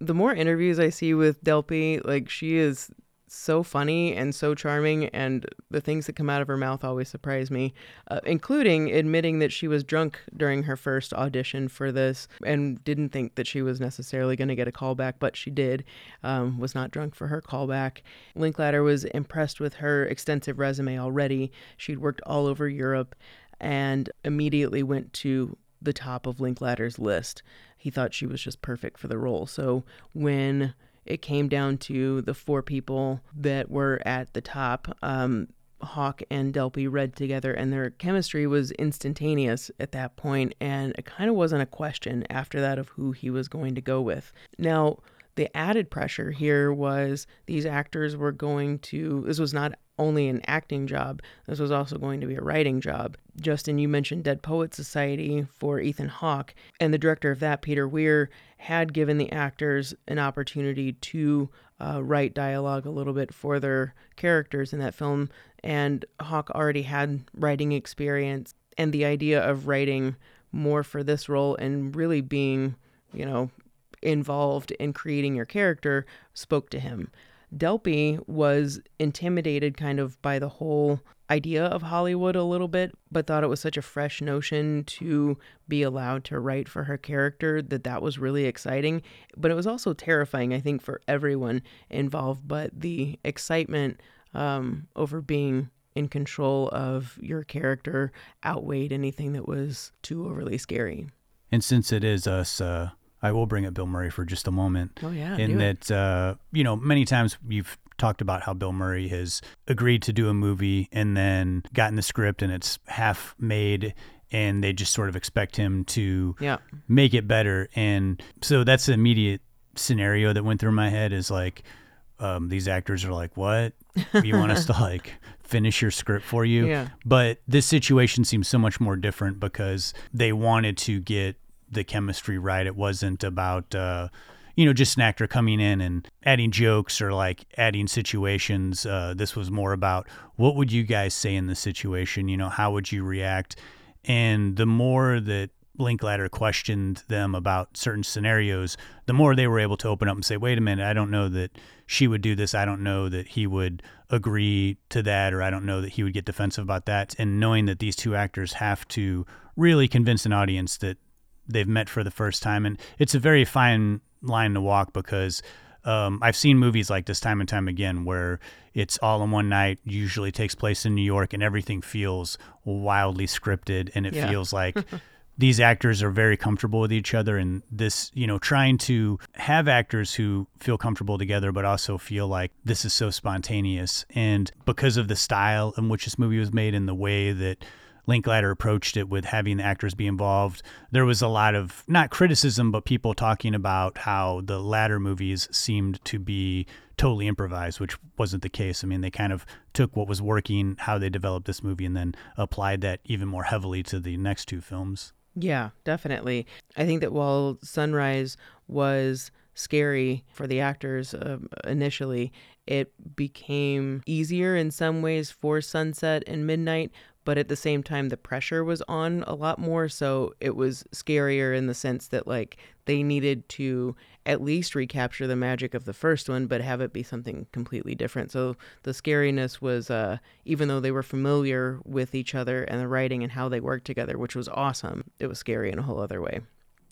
the more interviews I see with Delpy, like she is so funny and so charming, and the things that come out of her mouth always surprise me, uh, including admitting that she was drunk during her first audition for this and didn't think that she was necessarily going to get a callback, but she did. Um, was not drunk for her callback. Linklater was impressed with her extensive resume already. She'd worked all over Europe and immediately went to the top of Linklater's list. He thought she was just perfect for the role. So when it came down to the four people that were at the top. Um, Hawke and Delpy read together, and their chemistry was instantaneous at that point, and it kind of wasn't a question after that of who he was going to go with. Now, the added pressure here was these actors were going to, this was not only an acting job, this was also going to be a writing job. Justin, you mentioned Dead Poet Society for Ethan Hawke, and the director of that, Peter Weir, had given the actors an opportunity to uh, write dialogue a little bit for their characters in that film, and Hawke already had writing experience, and the idea of writing more for this role and really being, you know, involved in creating your character spoke to him. Delpy was intimidated kind of by the whole idea of Hollywood a little bit, but thought it was such a fresh notion to be allowed to write for her character that that was really exciting. But it was also terrifying, I think, for everyone involved. But the excitement um, over being in control of your character outweighed anything that was too overly scary. And since it is us, uh, I will bring up Bill Murray for just a moment. Oh yeah, in that uh, you know many times you've talked about how Bill Murray has agreed to do a movie and then gotten the script and it's half made and they just sort of expect him to yeah. make it better. And so that's the immediate scenario that went through my head is like um, these actors are like, "What? You want us to like finish your script for you?" Yeah. But this situation seems so much more different because they wanted to get the chemistry right. It wasn't about uh, you know just an actor coming in and adding jokes or like adding situations. Uh, this was more about what would you guys say in the situation? You know, how would you react? And the more that Linklater questioned them about certain scenarios, the more they were able to open up and say, wait a minute, I don't know that she would do this. I don't know that he would agree to that, or I don't know that he would get defensive about that. And knowing that these two actors have to really convince an audience that they've met for the first time, and it's a very fine line to walk because um, I've seen movies like this time and time again where it's all in one night, usually takes place in New York, and everything feels wildly scripted, and it yeah. feels like. these actors are very comfortable with each other and this you know trying to have actors who feel comfortable together but also feel like this is so spontaneous and because of the style in which this movie was made and the way that Linklater approached it with having the actors be involved. There was a lot of not criticism, but people talking about how the latter movies seemed to be totally improvised, which wasn't the case. I mean, they kind of took what was working, how they developed this movie, and then applied that even more heavily to the next two films. Yeah, definitely. I think that while Sunrise was scary for the actors uh, initially, it became easier in some ways for Sunset and Midnight but at the same time the pressure was on a lot more so it was scarier in the sense that like they needed to at least recapture the magic of the first one but have it be something completely different. So the scariness was uh, even though they were familiar with each other and the writing and how they worked together which was awesome it was scary in a whole other way.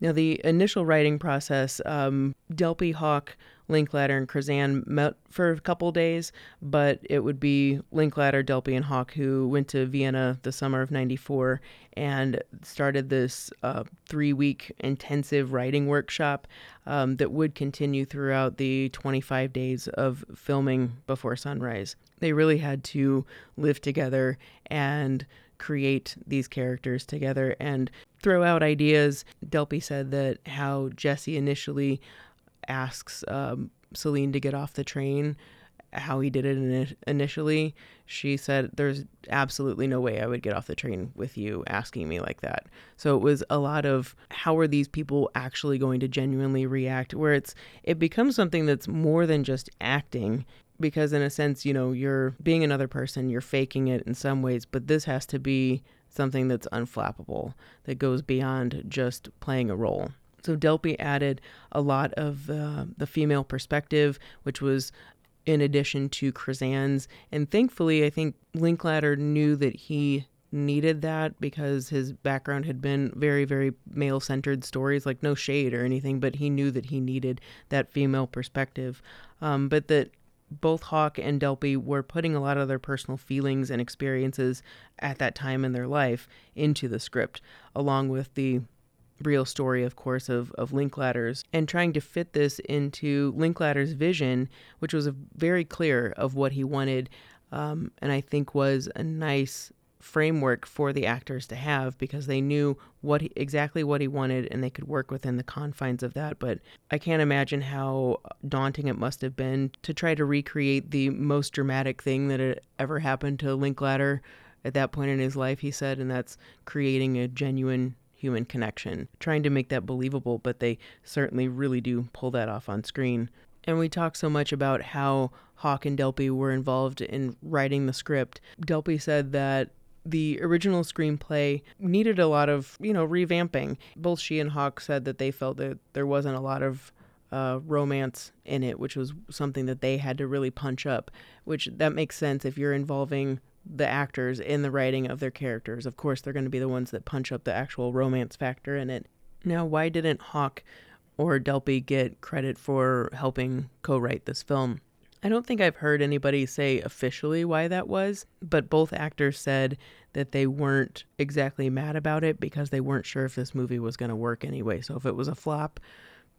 Now, the initial writing process, um, Delpy Hawke, Linklater, and Krizan met for a couple days, but it would be Linklater, Delpy, and Hawke who went to Vienna the summer of 94 and started this uh, three week intensive writing workshop um, that would continue throughout the 25 days of filming before sunrise. They really had to live together and create these characters together and throw out ideas. Delpy said that how Jesse initially asks um, Celine to get off the train, how he did it initially. She said, There's absolutely no way I would get off the train with you asking me like that. So it was a lot of how are these people actually going to genuinely react, where it's it becomes something that's more than just acting because in a sense, you know, you're being another person, you're faking it in some ways, but this has to be something that's unflappable, that goes beyond just playing a role. So Delpy added a lot of uh, the female perspective, which was in addition to Krizan's. And thankfully, I think Linklater knew that he needed that because his background had been very, very male centered stories, like no shade or anything, but he knew that he needed that female perspective. Um, but that both Hawke and Delpy were putting a lot of their personal feelings and experiences at that time in their life into the script, along with the real story, of course, of, of Linklater's, and trying to fit this into Linklater's vision, which was very clear of what he wanted, um, and I think was a nice framework for the actors to have because they knew what he, exactly what he wanted and they could work within the confines of that. But i can't imagine how daunting it must have been to try to recreate the most dramatic thing that had ever happened to linklater at that point in his life he said and that's creating a genuine human connection trying to make that believable but they certainly really do pull that off on screen and we talk so much about how Hawke and Delpy were involved in writing the script. Delpy said that the original screenplay needed a lot of, you know, revamping. Both she and Hawke said that they felt that there wasn't a lot of uh, romance in it, which was something that they had to really punch up. Which that makes sense if you're involving the actors in the writing of their characters. Of course, they're going to be the ones that punch up the actual romance factor in it. Now, why didn't Hawke or Delpy get credit for helping co-write this film? I don't think I've heard anybody say officially why that was, but both actors said that they weren't exactly mad about it because they weren't sure if this movie was going to work anyway. So if it was a flop,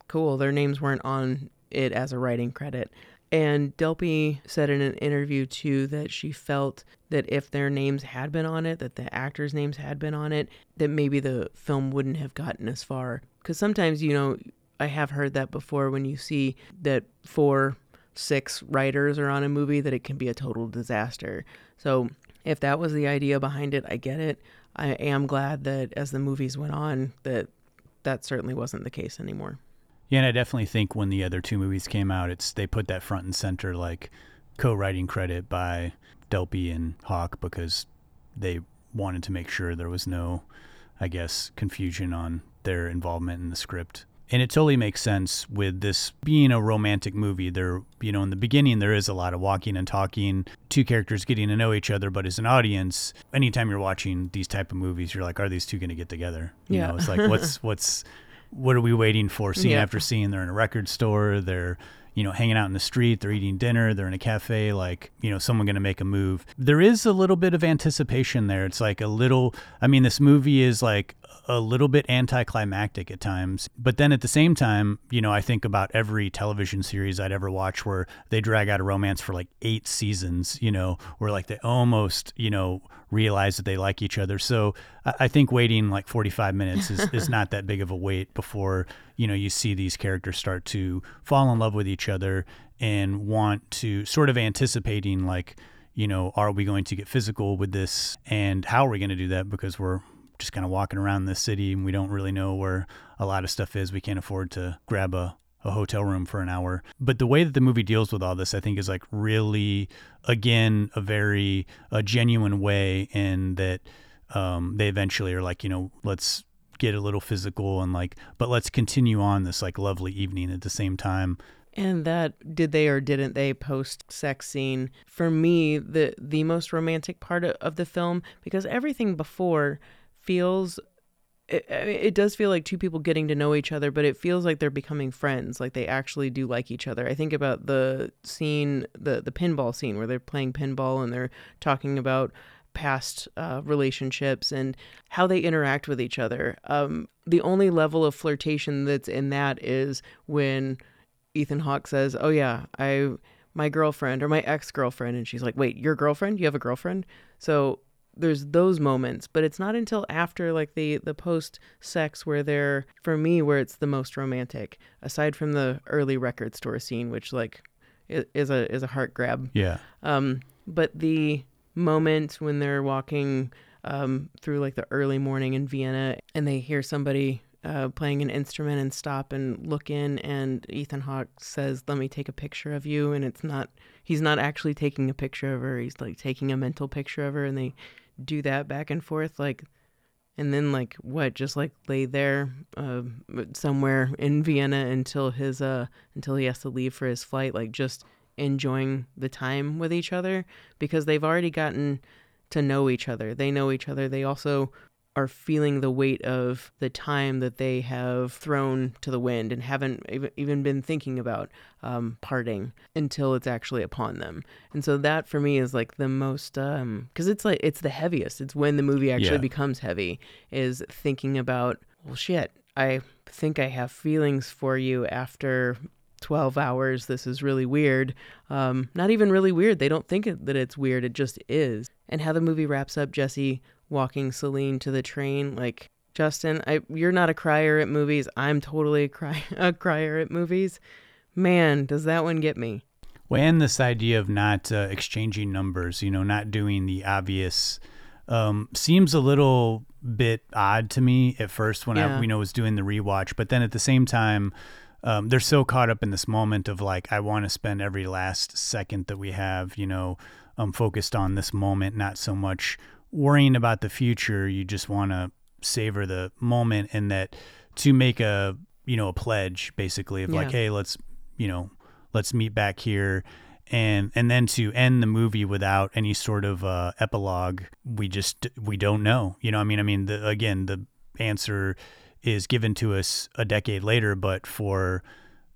cool, their names weren't on it as a writing credit. And Delpy said in an interview too that she felt that if their names had been on it, that the actors' names had been on it, that maybe the film wouldn't have gotten as far. Because sometimes, you know, I have heard that before when you see that four six writers are on a movie that it can be a total disaster. So if that was the idea behind it, I get it. I am glad that as the movies went on that that certainly wasn't the case anymore. Yeah, and I definitely think when the other two movies came out, it's they put that front and center like co-writing credit by Delpy and Hawke because they wanted to make sure there was no, I guess, confusion on their involvement in the script. And it totally makes sense with this being a romantic movie. There you know in the beginning there is a lot of walking and talking two characters getting to know each other but as an audience anytime you're watching these type of movies you're like are these two going to get together? You yeah. know it's like what's what's what are we waiting for scene yeah. after scene they're in a record store they're you know, hanging out in the street, they're eating dinner, they're in a cafe, like, you know, someone going to make a move. There is a little bit of anticipation there. It's like a little, I mean, this movie is like a little bit anticlimactic at times. But then at the same time, you know, I think about every television series I'd ever watch where they drag out a romance for like eight seasons, you know, where like they almost, you know, realize that they like each other. So I think waiting like 45 minutes is, is not that big of a wait before, you know, you see these characters start to fall in love with each other and want to sort of anticipating like, you know, are we going to get physical with this and how are we going to do that because we're just kind of walking around the city and we don't really know where a lot of stuff is. We can't afford to grab a, a hotel room for an hour. But the way that the movie deals with all this, I think, is like really, again, a very a genuine way, and that um, they eventually are like, you know, let's get a little physical and like, but let's continue on this like lovely evening at the same time. And that did they or didn't they post sex scene for me the the most romantic part of the film because everything before feels it, it does feel like two people getting to know each other, but it feels like they're becoming friends. Like they actually do like each other. I think about the scene, the the pinball scene where they're playing pinball and they're talking about past uh, relationships and how they interact with each other. Um, the only level of flirtation that's in that is when Ethan Hawke says, "Oh yeah, I." My girlfriend or my ex girlfriend, and she's like, Wait, your girlfriend? You have a girlfriend? So there's those moments but it's not until after like the the post sex where they're for me where it's the most romantic aside from the early record store scene which like is a is a heart grab. Yeah. Um but the moment when they're walking um through like the early morning in Vienna and they hear somebody uh, playing an instrument and stop and look in and Ethan Hawke says let me take a picture of you and it's not he's not actually taking a picture of her he's like taking a mental picture of her and they do that back and forth like and then like what just like lay there uh, somewhere in vienna until his uh until he has to leave for his flight like just enjoying the time with each other because they've already gotten to know each other. They know each other. They also are feeling the weight of the time that they have thrown to the wind and haven't even been thinking about um, parting until it's actually upon them. And so that for me is like the most, because um, it's like, it's the heaviest. It's when the movie actually yeah. becomes heavy, is thinking about, well, shit, I think I have feelings for you after 12 hours. This is really weird. Um, not even really weird. They don't think it, that it's weird. It just is. And how the movie wraps up, Jesse walking Celine to the train. Like, Justin, I, you're not a crier at movies. I'm totally a, cry, a crier at movies. Man, does that one get me. Well, and this idea of not uh, exchanging numbers, you know, not doing the obvious, um, seems a little bit odd to me at first when yeah. I, you know, was doing the rewatch. But then at the same time, um, they're so caught up in this moment of like, I want to spend every last second that we have, you know, um, focused on this moment, not so much worrying about the future. You just want to savor the moment and that to make a, you know, a pledge basically of yeah. like, hey, let's, you know, let's meet back here. And, and then to end the movie without any sort of uh, epilogue, we just we don't know. You know, I mean, I mean, the, again, the answer is given to us a decade later, but for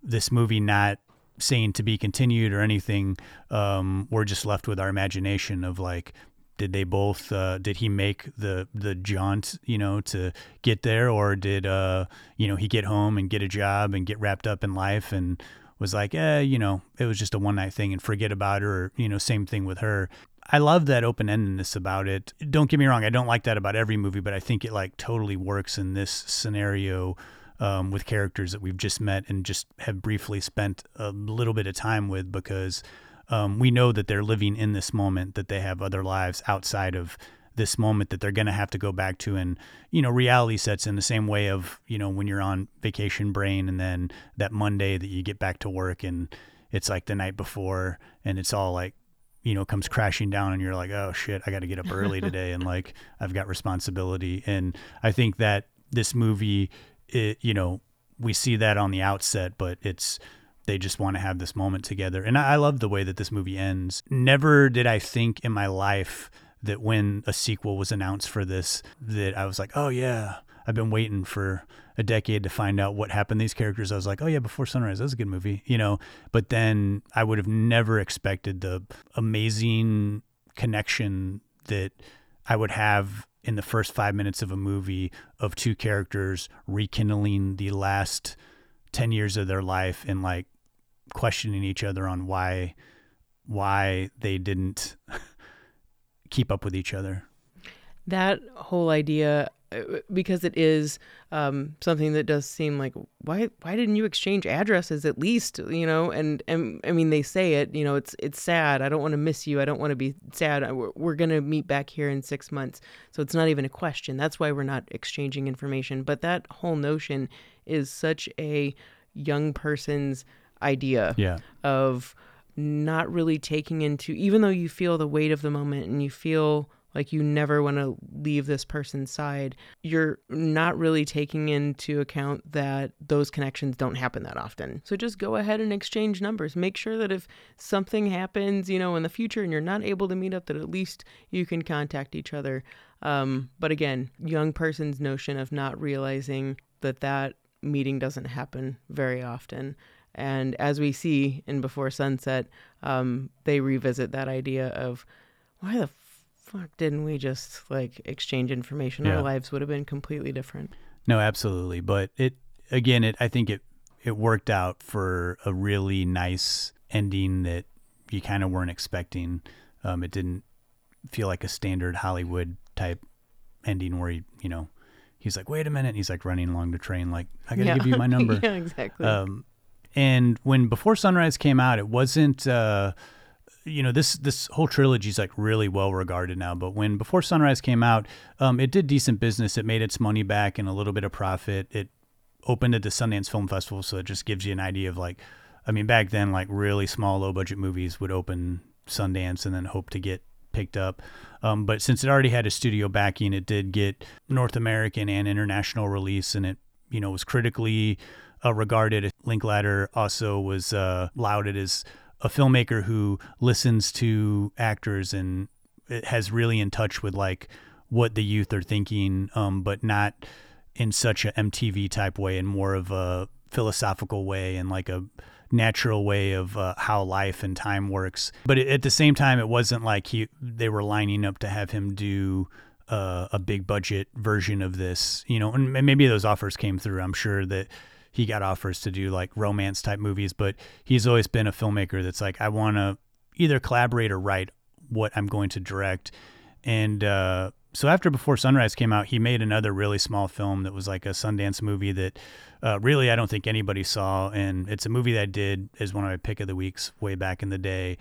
this movie not saying to be continued or anything, um, we're just left with our imagination of like, did they both? Uh, did he make the the jaunt, you know, to get there, or did uh, you know he get home and get a job and get wrapped up in life and was like, eh, you know, it was just a one night thing and forget about her. Or, you know, same thing with her. I love that open endedness about it. Don't get me wrong, I don't like that about every movie, but I think it like totally works in this scenario um, with characters that we've just met and just have briefly spent a little bit of time with because um, we know that they're living in this moment, that they have other lives outside of this moment that they're going to have to go back to. And you know reality sets in the same way of you know when you're on vacation brain and then that monday that you get back to work and it's like the night before and it's all like you know comes crashing down and you're like oh shit i got to get up early today and like i've got responsibility. And i think that this movie it, you know we see that on the outset but it's they just want to have this moment together and I, I love the way that this movie ends never did i think in my life that when a sequel was announced for this that i was like oh yeah i've been waiting for a decade to find out what happened to these characters. I was like, oh yeah, Before Sunrise, that was a good movie, you know. But then I would have never expected the amazing connection that I would have in the first five minutes of a movie of two characters rekindling the last 10 years of their life and like questioning each other on why why they didn't keep up with each other. That whole idea uh, because it is um, something that does seem like why why didn't you exchange addresses at least you know? And and I mean they say it you know it's it's sad. I don't want to miss you. I don't want to be sad. We're, we're gonna meet back here in six months. So it's not even a question. That's why we're not exchanging information. But that whole notion is such a young person's idea yeah. of not really taking into even though you feel the weight of the moment and you feel like you never want to leave this person's side, you're not really taking into account that those connections don't happen that often. So just go ahead and exchange numbers. Make sure that if something happens, you know, in the future and you're not able to meet up, that at least you can contact each other. Um, but again, young person's notion of not realizing that that meeting doesn't happen very often. And as we see in Before Sunset, um, they revisit that idea of why the fuck didn't we just like exchange information? Yeah. our lives would have been completely different. No absolutely. But it again it i think it it worked out for a really nice ending that you kind of weren't expecting. Um, it didn't feel like a standard hollywood type ending where he you know he's like wait a minute. And he's like running along the train like i gotta yeah. give you my number. Yeah exactly. Um, and when before sunrise came out it wasn't uh, you know this this whole trilogy is like really well regarded now but when before sunrise came out um, it did decent business. It made its money back and a little bit of profit. It opened at the sundance film festival so it just gives you an idea of like i mean back then like really small low budget movies would open sundance and then hope to get picked up. Um, but since it already had a studio backing it did get north american and international release and it you know was critically uh, regarded linklater also was uh, lauded as a filmmaker who listens to actors and has really in touch with like what the youth are thinking, um, but not in such a MTV type way, and more of a philosophical way and like a natural way of uh, how life and time works. But at the same time, it wasn't like he they were lining up to have him do uh, a big budget version of this, you know. And maybe those offers came through. I'm sure that he got offers to do like romance type movies, but he's always been a filmmaker that's like I want to either collaborate or write what I'm going to direct. And uh, so after Before Sunrise came out, he made another really small film that was like a Sundance movie that uh, really I don't think anybody saw, and it's a movie that I did as one of my pick of the weeks way back in the day,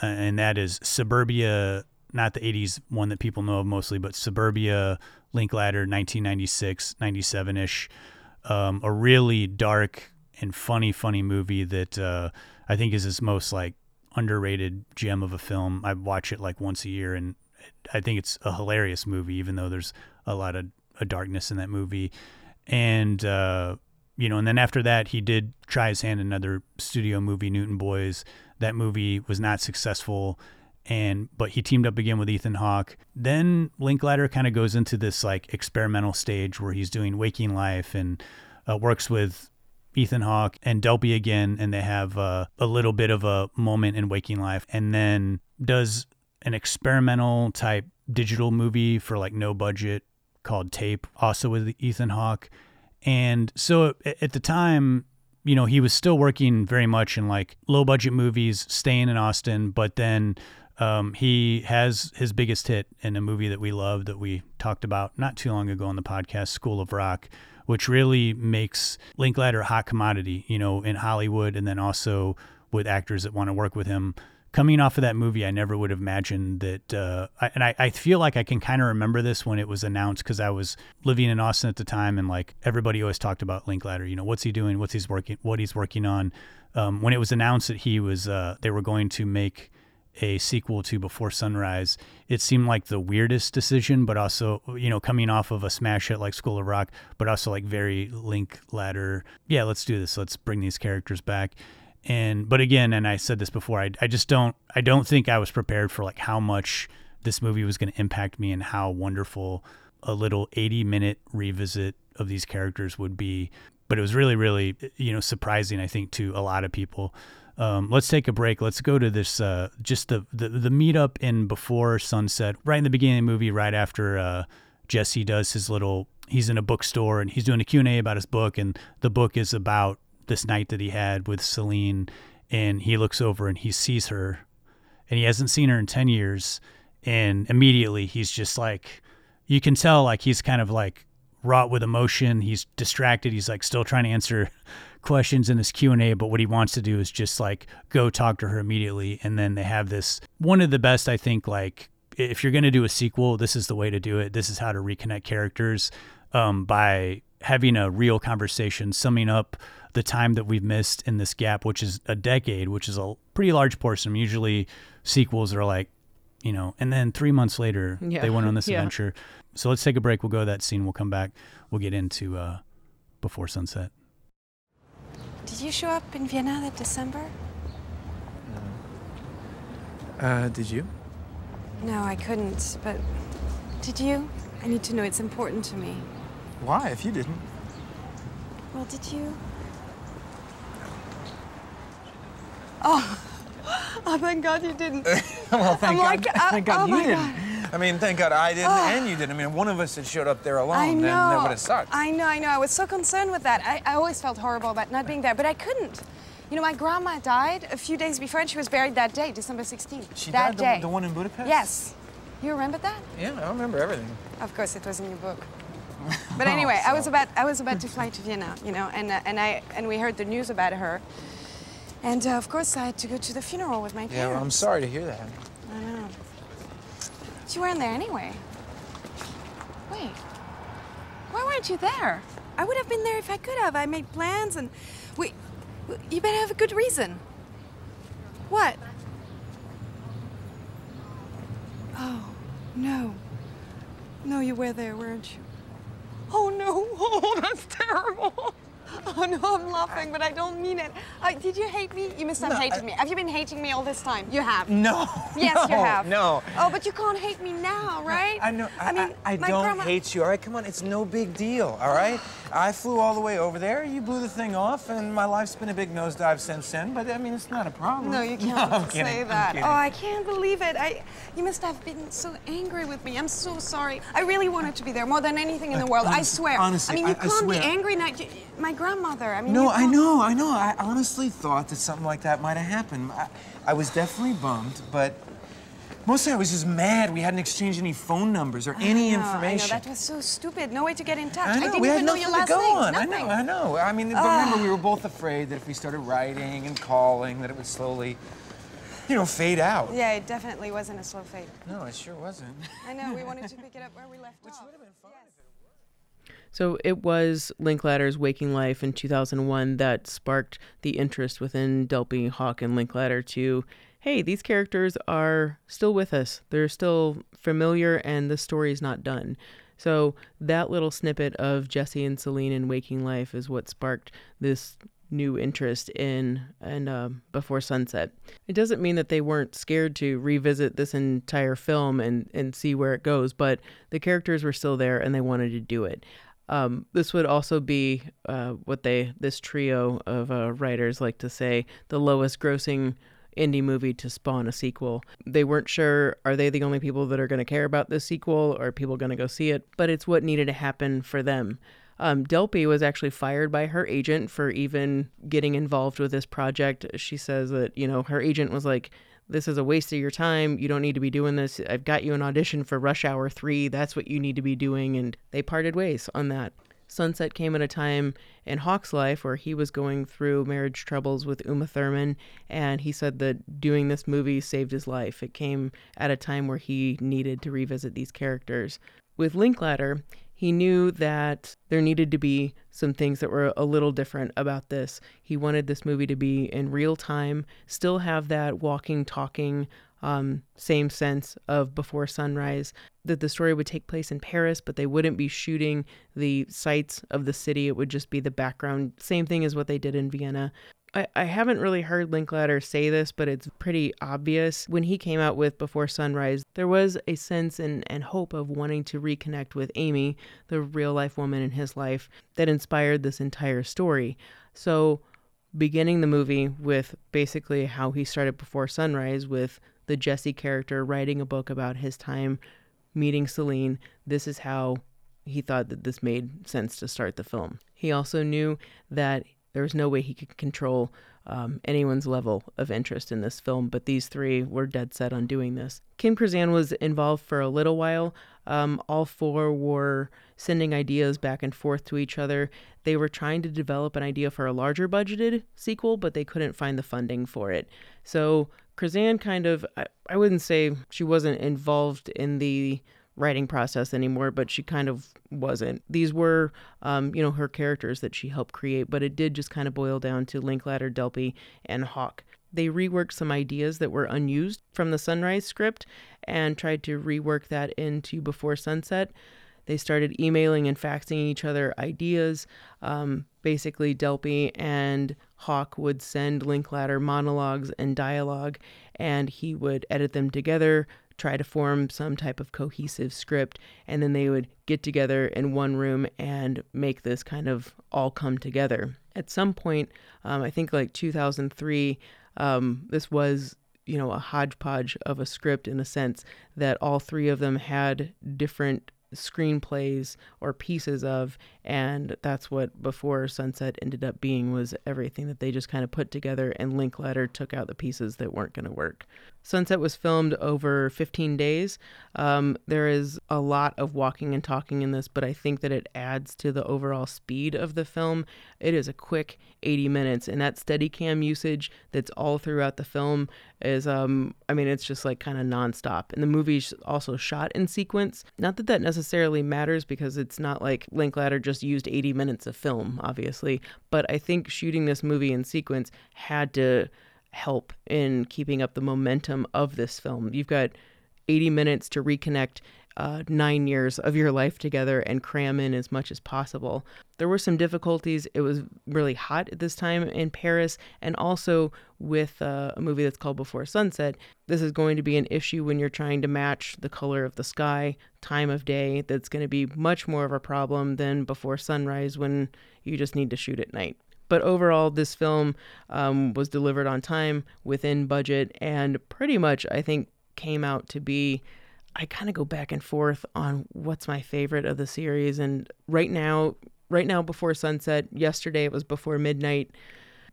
uh, and that is Suburbia, not the '80s one that people know of mostly, but Suburbia Linklater, 1996, 97 ish, um, a really dark and funny, funny movie that uh, I think is his most like underrated gem of a film. I watch it like once a year, and I think it's a hilarious movie, even though there's a lot of a darkness in that movie. And uh, you know, and then after that, he did try his hand in another studio movie, Newton Boys. That movie was not successful, and but he teamed up again with Ethan Hawke. Then Linklater kind of goes into this like experimental stage where he's doing Waking Life and uh, works with Ethan Hawke and Delpy again, and they have uh, a little bit of a moment in Waking Life, and then does an experimental type digital movie for like no budget called Tape, also with Ethan Hawke. And so at the time, you know, he was still working very much in like low budget movies, staying in Austin, but then um, he has his biggest hit in a movie that we love that we talked about not too long ago on the podcast, School of Rock, which really makes Linklater a hot commodity, you know, in Hollywood and then also with actors that want to work with him coming off of that movie, I never would have imagined that. Uh, I, and I, I feel like I can kind of remember this when it was announced because I was living in Austin at the time, and like everybody always talked about Linklater. You know, what's he doing? What's he's working? What he's working on? Um, when it was announced that he was, uh, they were going to make a sequel to Before Sunrise, it seemed like the weirdest decision, but also, you know, coming off of a smash hit like School of Rock, but also like very Link Ladder. Yeah, let's do this. Let's bring these characters back and but again and i said this before I, I just don't i don't think i was prepared for like how much this movie was going to impact me and how wonderful a little 80 minute revisit of these characters would be but it was really really you know surprising i think to a lot of people um, let's take a break let's go to this uh, just the, the the meetup in before sunset right in the beginning of the movie right after uh, jesse does his little he's in a bookstore and he's doing a q&a about his book and the book is about this night that he had with Celine, and he looks over and he sees her, and he hasn't seen her in ten years, and immediately he's just like, you can tell like he's kind of like wrought with emotion. He's distracted. He's like still trying to answer questions in this Q&A, but what he wants to do is just like go talk to her immediately and then they have this one of the best I think like if you're going to do a sequel, this is the way to do it. This is how to reconnect characters um, by having a real conversation, summing up the time that we've missed in this gap, which is a decade, which is a pretty large portion. Usually sequels are like, you know, and then three months later yeah. they went on this yeah. adventure. So let's take a break. We'll go to that scene. We'll come back. We'll get into uh, Before Sunset. Did you show up in Vienna that December? No. Uh, did you? No, I couldn't, but did you? I need to know. It's important to me. Why, if you didn't? Well, did you? Oh, oh thank God you didn't. well, thank I'm God, like, uh, thank God oh you didn't. God. I mean, thank God I didn't oh. and you didn't. I mean, one of us had showed up there alone, I know. then that would have sucked. I know, I know. I was so concerned with that. I, I always felt horrible about not being there, but I couldn't. You know, my grandma died a few days before, and she was buried that day, December 16th. She that died, day. The, the one in Budapest? Yes. You remember that? Yeah, I remember everything. Of course, it was in your book. But anyway, oh, so. I was about I was about to fly to Vienna, you know, and uh, and I and we heard the news about her, and uh, of course, I had to go to the funeral with my parents. Yeah, well, I'm sorry to hear that. I know. But you weren't there anyway. Wait. Why weren't you there? I would have been there if I could have. I made plans and. Wait, You better have a good reason. What? Oh, no. No, you were there, weren't you? Oh, no. Oh, that's terrible. Oh no, I'm laughing, but I don't mean it. Uh, did you hate me? You must have no, hated I... me. Have you been hating me all this time? You have. No. Yes, no, you have. No. Oh, but you can't hate me now, right? I know. I, I mean, I, I don't grandma... hate you. All right, come on. It's no big deal. All right. I flew all the way over there. You blew the thing off, and my life's been a big nosedive since then. But I mean, it's not a problem. No, you can't no, say that. Oh, I can't believe it. I. You must have been so angry with me. I'm so sorry. I really wanted to be there more than anything in the uh, world. Honestly, I swear. Honestly, I mean, you I, can't be angry. Now. My grandmother. I mean. No, I know, I know. I honestly thought that something like that might have happened. I, I was definitely bummed, but Mostly I was just mad we hadn't exchanged any phone numbers or any know, information. I know, that was so stupid. No way to get in touch. I, know, I didn't we even had know your last to go name. on. Nothing. I know, I know. I mean, but remember, we were both afraid that if we started writing and calling, that it would slowly, you know, fade out. Yeah, it definitely wasn't a slow fade. No, it sure wasn't. I know. We wanted to pick it up where we left Which off. Which would have been fun. Yes. So it was Linklater's Waking Life in 2001 that sparked the interest within Delpy, Hawke, and Linklater to hey, these characters are still with us. They're still familiar and the story's not done. So that little snippet of Jesse and Celine in Waking Life is what sparked this new interest in and uh, Before Sunset. It doesn't mean that they weren't scared to revisit this entire film and and see where it goes, but the characters were still there and they wanted to do it. Um, this would also be uh, what they this trio of uh, writers like to say the lowest grossing indie movie to spawn a sequel. They weren't sure are they the only people that are going to care about this sequel or are people going to go see it, but it's what needed to happen for them. Um, Delpy was actually fired by her agent for even getting involved with this project. She says that, you know, her agent was like, this is a waste of your time. You don't need to be doing this. I've got you an audition for Rush Hour 3. That's what you need to be doing. And they parted ways on that. Sunset came at a time in Hawke's life where he was going through marriage troubles with Uma Thurman, and he said that doing this movie saved his life. It came at a time where he needed to revisit these characters. With Linklater, he knew that there needed to be some things that were a little different about this. He wanted this movie to be in real time, still have that walking, talking, um, same sense of Before Sunrise, that the story would take place in Paris, but they wouldn't be shooting the sights of the city. It would just be the background, same thing as what they did in Vienna. I, I haven't really heard Linklater say this, but it's pretty obvious. When he came out with Before Sunrise, there was a sense and, and hope of wanting to reconnect with Amy, the real life woman in his life, that inspired this entire story. So, beginning the movie with basically how he started Before Sunrise, with the Jesse character writing a book about his time meeting Celine, this is how he thought that this made sense to start the film. He also knew that there was no way he could control um, anyone's level of interest in this film, but these three were dead set on doing this. Kim Krizan was involved for a little while. Um, all four were sending ideas back and forth to each other. They were trying to develop an idea for a larger budgeted sequel, but they couldn't find the funding for it. So Krizan kind of, I, I wouldn't say she wasn't involved in the writing process anymore, but she kind of wasn't. These were, um, you know, her characters that she helped create, but it did just kind of boil down to Linklater, Delpy, and Hawke. They reworked some ideas that were unused from the Sunrise script and tried to rework that into Before Sunset. They started emailing and faxing each other ideas. Um, basically, Delpy and Hawke would send Linklater monologues and dialogue, and he would edit them together, try to form some type of cohesive script, and then they would get together in one room and make this kind of all come together. At some point, um, I think like 2003, um, this was you know a hodgepodge of a script in a sense that all three of them had different screenplays or pieces of and that's what before sunset ended up being was everything that they just kind of put together and linklater took out the pieces that weren't going to work. Sunset was filmed over 15 days. Um, there is a lot of walking and talking in this but i think that it adds to the overall speed of the film. It is a quick 80 minutes and that steady cam usage that's all throughout the film is um i mean it's just like kind of nonstop. And the movie's also shot in sequence. Not that that necessarily matters because it's not like linklater just used 80 minutes of film obviously. But i think shooting this movie in sequence had to help in keeping up the momentum of this film. You've got 80 minutes to reconnect uh, nine years of your life together and cram in as much as possible. There were some difficulties. It was really hot at this time in Paris, and also with uh, a movie that's called Before Sunset, this is going to be an issue when you're trying to match the color of the sky, time of day. That's going to be much more of a problem than Before Sunrise when you just need to shoot at night. But overall, this film um, was delivered on time, within budget, and pretty much, I think, came out to be. I kind of go back and forth on what's my favorite of the series. And right now, right now, before sunset, yesterday it was before midnight,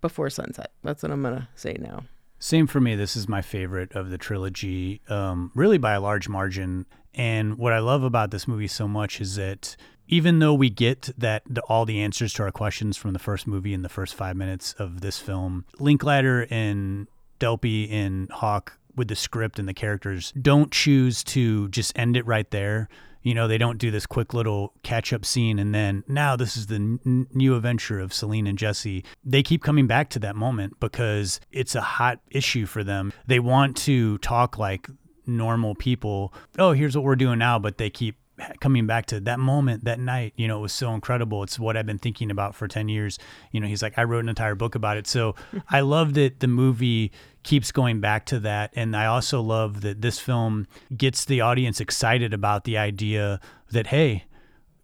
before sunset. That's what I'm going to say now. Same for me. This is my favorite of the trilogy, um, really by a large margin. And what I love about this movie so much is that even though we get that the, all the answers to our questions from the first movie in the first five minutes of this film, Linklater and Delpy and Hawke with the script and the characters don't choose to just end it right there. You know, they don't do this quick little catch up scene and then now this is the n- new adventure of Celine and Jesse. They keep coming back to that moment because it's a hot issue for them. They want to talk like normal people. Oh, here's what we're doing now, but they keep coming back to that moment that night you know it was so incredible it's what i've been thinking about for 10 years you know he's like i wrote an entire book about it so i love that the movie keeps going back to that. And i also love that this film gets the audience excited about the idea that hey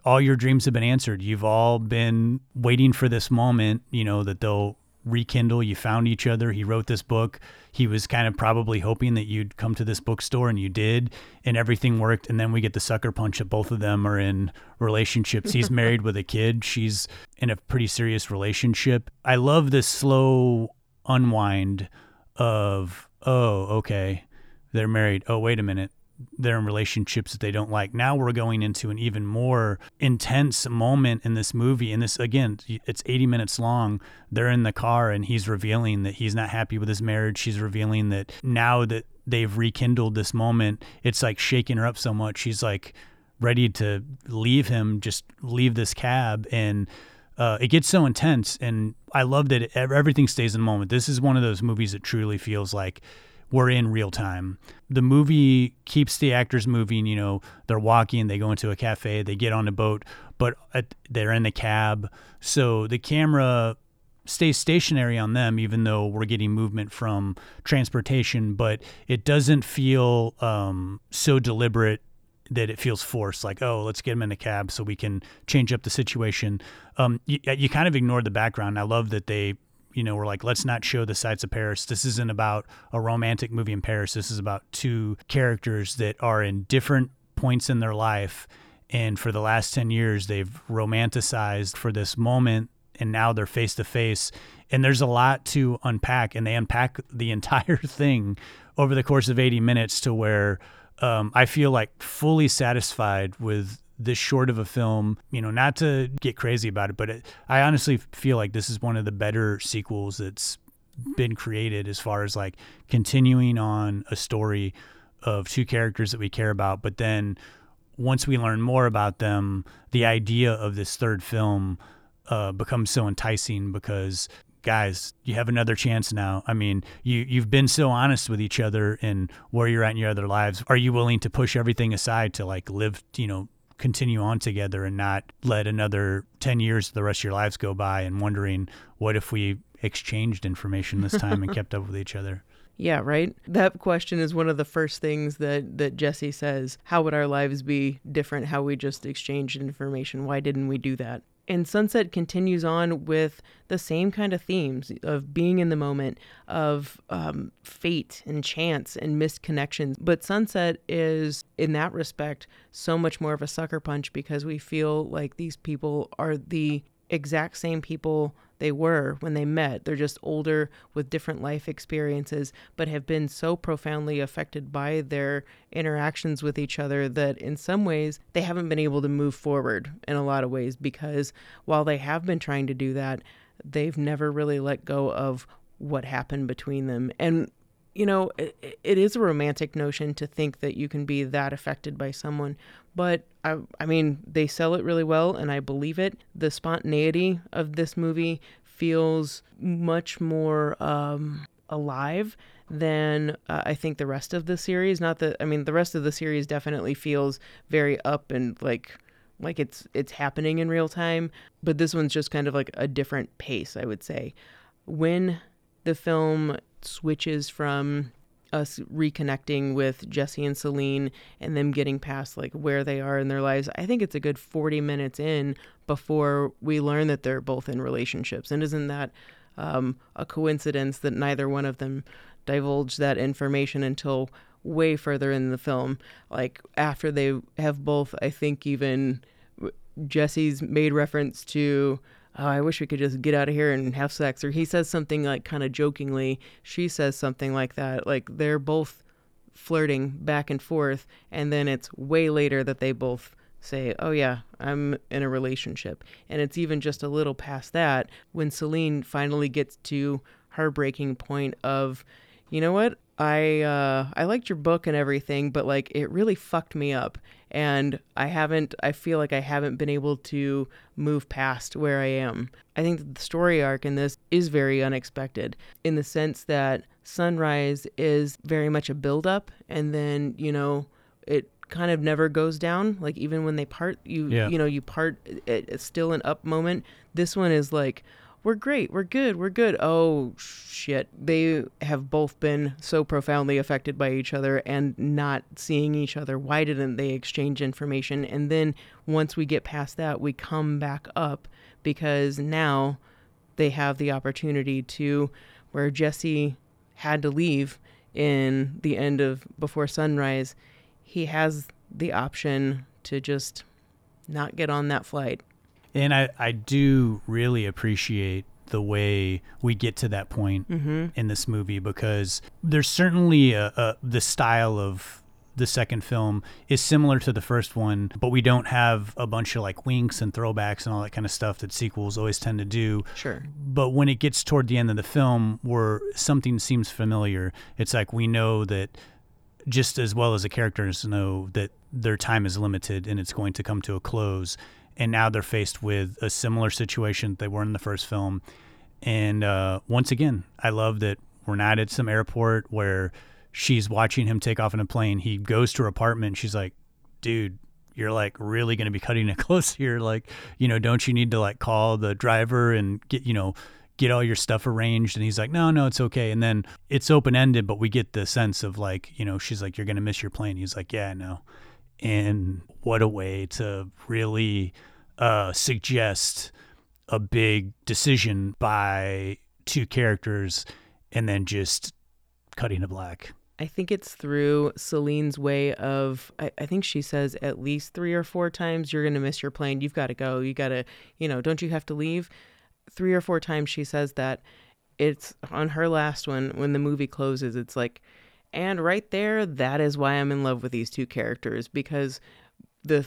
all your dreams have been answered. You've all been waiting for this moment you know that they'll rekindle. You found each other. He wrote this book. He was kind of probably hoping that you'd come to this bookstore and you did and everything worked. And then we get the sucker punch that both of them are in relationships. He's married with a kid. She's in a pretty serious relationship. I love this slow unwind of oh okay they're married oh wait a minute they're in relationships that they don't like. Now we're going into an even more intense moment in this movie. And this, again, it's 80 minutes long. They're in the car and he's revealing that he's not happy with his marriage. She's revealing that now that they've rekindled this moment, it's like shaking her up so much. She's like ready to leave him, just leave this cab. And, uh, it gets so intense, and I love that it, everything stays in the moment. This is one of those movies that truly feels like we're in real time. The movie keeps the actors moving. You know, they're walking, they go into a cafe, they get on a boat, but they're in the cab. So the camera stays stationary on them, even though we're getting movement from transportation, but it doesn't feel um, so deliberate that it feels forced like oh let's get them in a cab so we can change up the situation um, you, you kind of ignored the background i love that they you know, we're like, let's not show the sights of Paris. This isn't about a romantic movie in Paris. This is about two characters that are in different points in their life. And for the last 10 years, they've romanticized for this moment. And now they're face to face. And there's a lot to unpack. And they unpack the entire thing over the course of 80 minutes to where um, I feel like fully satisfied with this short of a film, you know, not to get crazy about it, but it, I honestly feel like this is one of the better sequels that's been created as far as like continuing on a story of two characters that we care about, but then once we learn more about them, the idea of this third film uh, becomes so enticing because guys, you have another chance now. I mean, you you've been so honest with each other and where you're at in your other lives. Are you willing to push everything aside to like live, you know, continue on together and not let another 10 years of the rest of your lives go by and wondering what if we exchanged information this time and kept up with each other. Yeah, right. That question is one of the first things that that Jesse says. How would our lives be different? How we just exchanged information? Why didn't we do that? And Sunset continues on with the same kind of themes of being in the moment, of um, fate and chance and missed connections. But Sunset is, in that respect, so much more of a sucker punch because we feel like these people are the exact same people they were when they met. They're just older with different life experiences, but have been so profoundly affected by their interactions with each other that in some ways they haven't been able to move forward in a lot of ways because while they have been trying to do that, they've never really let go of what happened between them. And you know, it, it is a romantic notion to think that you can be that affected by someone, but I, I mean, they sell it really well, and I believe it. The spontaneity of this movie feels much more um, alive than uh, I think the rest of the series. Not that I mean the rest of the series definitely feels very up and like like it's it's happening in real time, but this one's just kind of like a different pace, I would say. When the film switches from us reconnecting with Jesse and Celine and them getting past like where they are in their lives. I think it's a good 40 minutes in before we learn that they're both in relationships. And isn't that um, a coincidence that neither one of them divulged that information until way further in the film? Like after they have both, I think, even Jesse's made reference to oh, I wish we could just get out of here and have sex. Or he says something like kind of jokingly. She says something like that. Like they're both flirting back and forth. And then it's way later that they both say, oh, yeah, I'm in a relationship. And it's even just a little past that when Celine finally gets to her breaking point of, you know what? I uh, I liked your book and everything, but like it really fucked me up, and I haven't. I feel like I haven't been able to move past where I am. I think that the story arc in this is very unexpected in the sense that Sunrise is very much a build up, and then you know it kind of never goes down. Like even when they part, you yeah. you know you part. It, it's still an up moment. This one is like we're great, we're good, we're good. Oh shit. They have both been so profoundly affected by each other and not seeing each other. Why didn't they exchange information? And then once we get past that, we come back up because now they have the opportunity to where Jesse had to leave in the end of Before Sunrise, he has the option to just not get on that flight and I, I do really appreciate the way we get to that point mm-hmm. in this movie because there's certainly a, a, the style of the second film is similar to the first one, but we don't have a bunch of like winks and throwbacks and all that kind of stuff that sequels always tend to do. Sure. But when it gets toward the end of the film where something seems familiar, it's like we know that just as well as the characters know that their time is limited and it's going to come to a close and now they're faced with a similar situation they were in the first film. And uh, once again, I love that we're not at some airport where she's watching him take off in a plane. He goes to her apartment. she's like, dude, you're like really going to be cutting it close here. Like, you know, don't you need to like call the driver and get, you know, get all your stuff arranged? And he's like, no, no, it's okay. And then it's open ended, but we get the sense of like, you know, she's like, you're going to miss your plane. He's like, yeah, no. And what a way to really uh, suggest a big decision by two characters and then just cutting to black. I think it's through Celine's way of, I, I, think she says at least three or four times, you're going to miss your plane. You've got to go. You got to, you know, don't you have to leave? Three or four times she says that. It's on her last one, when the movie closes, it's like, and right there, that is why I'm in love with these two characters because the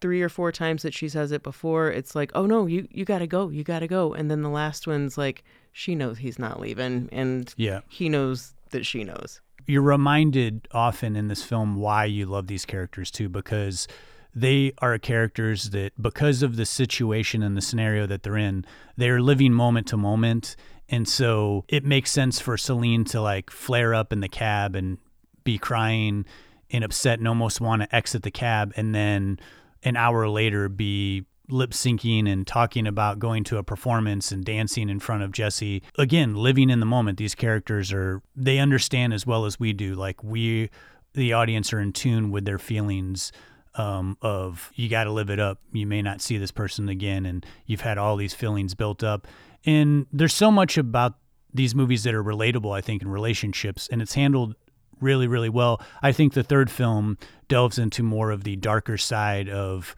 three or four times that she says it before, it's like, oh no, you you gotta go, you gotta go, and then the last one's like, she knows he's not leaving, and yeah, he knows that she knows. You're reminded often in this film why you love these characters too, because they are characters that, because of the situation and the scenario that they're in, they're living moment to moment. And so it makes sense for Celine to like flare up in the cab and be crying and upset and almost want to exit the cab. And then an hour later be lip syncing and talking about going to a performance and dancing in front of Jesse. Again, living in the moment. These characters are, they understand as well as we do. Like we, the audience, are in tune with their feelings. Um, of you got to live it up. You may not see this person again, and you've had all these feelings built up. And there's so much about these movies that are relatable, I think, in relationships, and it's handled really, really well. I think the third film delves into more of the darker side of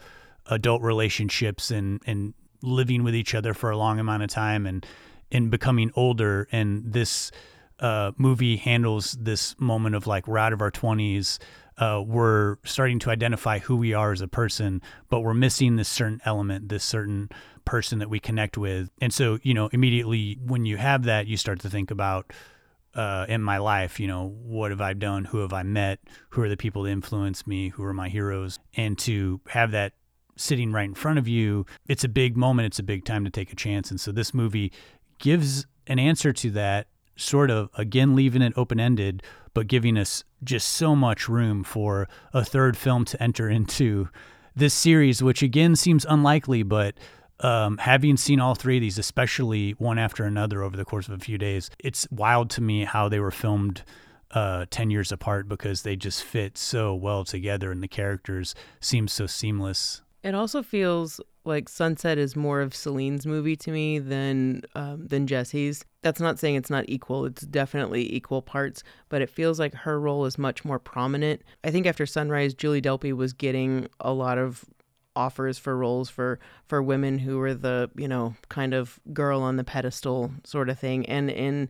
adult relationships and, and living with each other for a long amount of time and, and becoming older. And this uh, movie handles this moment of like, we're out of our 20s. Uh, we're starting to identify who we are as a person, but we're missing this certain element, this certain person that we connect with. And so, you know, immediately when you have that, you start to think about uh, in my life, you know, what have I done? Who have I met? Who are the people that influence me? Who are my heroes? And to have that sitting right in front of you, it's a big moment. It's a big time to take a chance. And so this movie gives an answer to that sort of again leaving it open ended, but giving us just so much room for a third film to enter into this series, which again seems unlikely, but um, having seen all three of these, especially one after another over the course of a few days, it's wild to me how they were filmed uh, 10 years apart because they just fit so well together and the characters seem so seamless. It also feels like Sunset is more of Celine's movie to me than um, than Jesse's. That's not saying it's not equal. It's definitely equal parts, but it feels like her role is much more prominent. I think after Sunrise, Julie Delpy was getting a lot of offers for roles for for women who were the you know kind of girl on the pedestal sort of thing, and in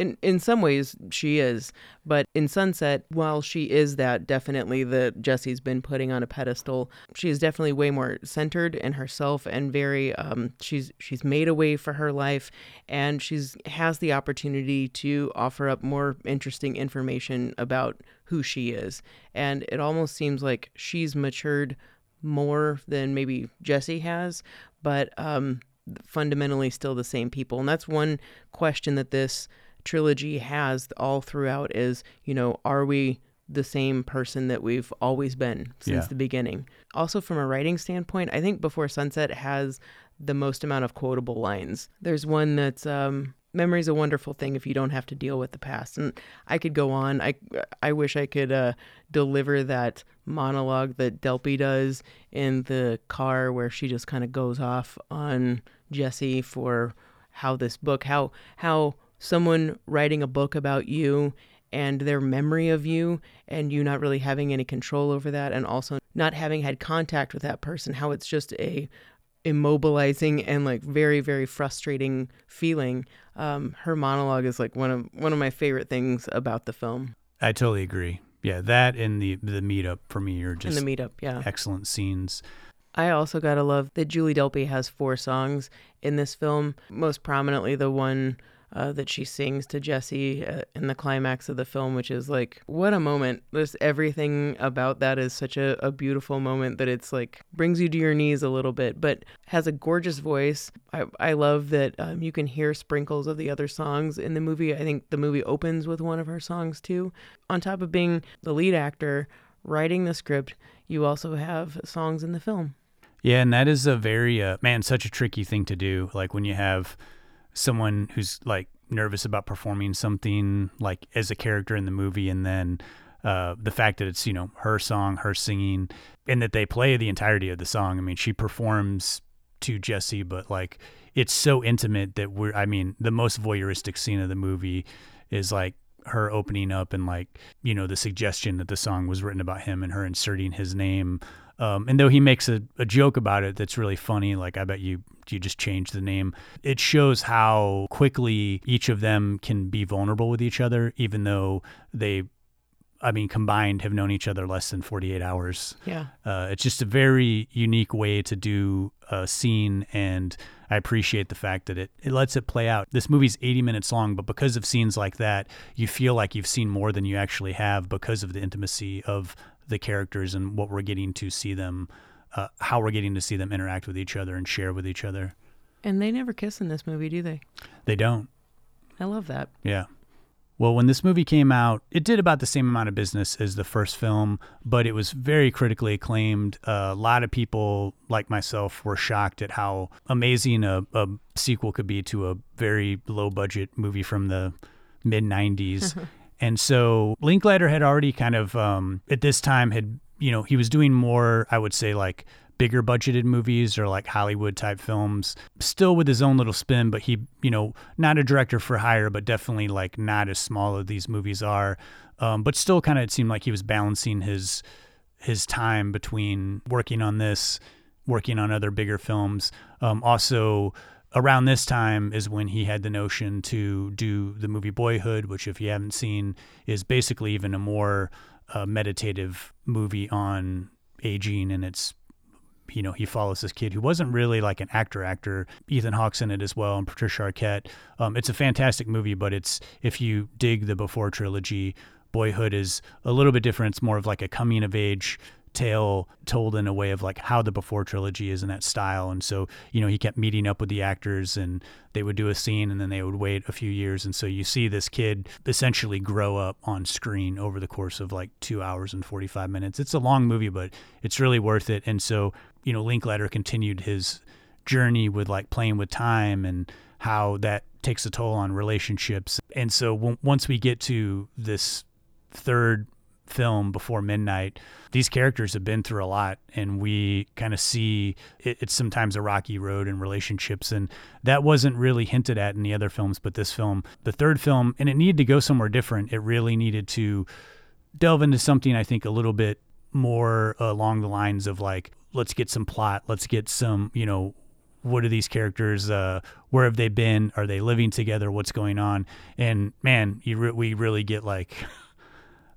in in some ways she is but in sunset while she is that definitely that jesse's been putting on a pedestal she is definitely way more centered in herself and very um, she's she's made a way for her life and she's has the opportunity to offer up more interesting information about who she is. And it almost seems like she's matured more than maybe jesse has but um fundamentally still the same people. And that's one question that this trilogy has all throughout is, you know, are we the same person that we've always been since yeah. the beginning? Also, from a writing standpoint, I think Before Sunset has the most amount of quotable lines. There's one that's um, memory's a wonderful thing if you don't have to deal with the past and i could go on i i wish i could uh, deliver that monologue that delpy does in the car where she just kind of goes off on jesse for how this book how how someone writing a book about you and their memory of you and you not really having any control over that and also not having had contact with that person how it's just a immobilizing and like very very frustrating feeling. Um, her monologue is like one of one of my favorite things about the film. I totally agree. Yeah that and the the meetup for me are just and the meetup yeah. excellent scenes. I also gotta love that Julie Delpy has four songs in this film. Most prominently, the one uh, that she sings to Jesse uh, in the climax of the film, which is like, what a moment. There's everything about that is such a, a beautiful moment that it's like brings you to your knees a little bit, but has a gorgeous voice. I, I love that um, you can hear sprinkles of the other songs in the movie. I think the movie opens with one of her songs too. On top of being the lead actor, writing the script, you also have songs in the film. Yeah, and that is a very uh, man, such a tricky thing to do. Like when you have someone who's like nervous about performing something like as a character in the movie and then uh, the fact that it's you know her song her singing and that they play the entirety of the song. I mean she performs to jesse but like it's so intimate that we're i mean the most voyeuristic scene of the movie is like her opening up and like you know the suggestion that the song was written about him and her inserting his name um, and though he makes a, a joke about it that's really funny, like I bet you you just change the name. It shows how quickly each of them can be vulnerable with each other, even though they, I mean, combined have known each other less than 48 hours. Yeah. Uh, it's just a very unique way to do a scene, and I appreciate the fact that it, it lets it play out. This movie's 80 minutes long, but because of scenes like that, you feel like you've seen more than you actually have because of the intimacy of the characters and what we're getting to see them, uh, how we're getting to see them interact with each other and share with each other. And they never kiss in this movie, do they? They don't. I love that. Yeah. Well, when this movie came out, it did about the same amount of business as the first film, but it was very critically acclaimed. Uh, a lot of people, like myself, were shocked at how amazing a, a sequel could be to a very low budget movie from the mid 90s. And so Linklater had already kind of um, at this time had you know he was doing more I would say like bigger budgeted movies or like Hollywood type films, still with his own little spin, but he, you know, not a director for hire, but definitely like not as small as these movies are. Um, but still kind of it seemed like he was balancing his his time between working on this, working on other bigger films. Um, also around this time is when he had the notion to do the movie Boyhood, which, if you haven't seen, is basically even a more uh, meditative movie on aging. And it's, you know, he follows this kid who wasn't really like an actor actor. Ethan Hawke's in it as well, and Patricia Arquette. Um, it's a fantastic movie, but it's if you dig the Before trilogy, Boyhood is a little bit different. It's more of like a coming of age tale told in a way of like how the before trilogy is in that style. And so you know he kept meeting up with the actors and they would do a scene and then they would wait a few years. And so you see this kid essentially grow up on screen over the course of like two hours and 45 minutes. It's a long movie but it's really worth it. And so you know linklater continued his journey with like playing with time and how that takes a toll on relationships. And so w- once we get to this third film before midnight these characters have been through a lot and we kind of see it, it's sometimes a rocky road in relationships and that wasn't really hinted at in the other films but this film the third film and it needed to go somewhere different. It really needed to delve into something i think a little bit more along the lines of like let's get some plot let's get some you know what are these characters uh, where have they been? Are they living together? What's going on? And man you re- we really get like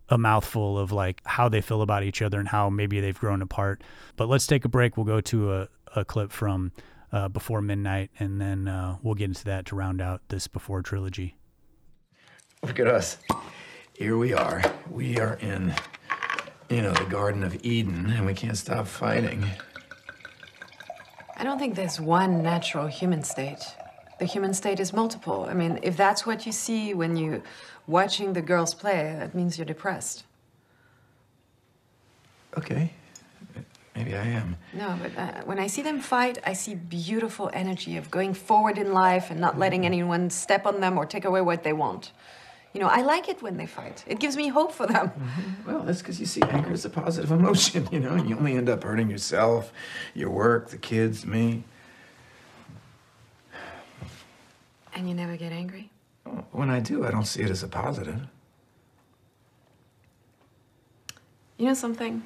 a mouthful of like how they feel about each other and how maybe they've grown apart. But let's take a break. We'll go to a, a clip from uh, Before Midnight, and then uh, we'll get into that to round out this Before trilogy. Look at us. Here we are. We are in, you know, the Garden of Eden, and we can't stop fighting. I don't think there's one natural human state. The human state is multiple. I mean, if that's what you see when you're watching the girls play, that means you're depressed. Okay. Maybe I am. No, but uh, when I see them fight, I see beautiful energy of going forward in life and not letting anyone step on them or take away what they want. You know, I like it when they fight. It gives me hope for them. Mm-hmm. Well, that's because you see anger as a positive emotion, you know, and you only end up hurting yourself, your work, the kids, me. And you never get angry? When I do, I don't see it as a positive. You know something?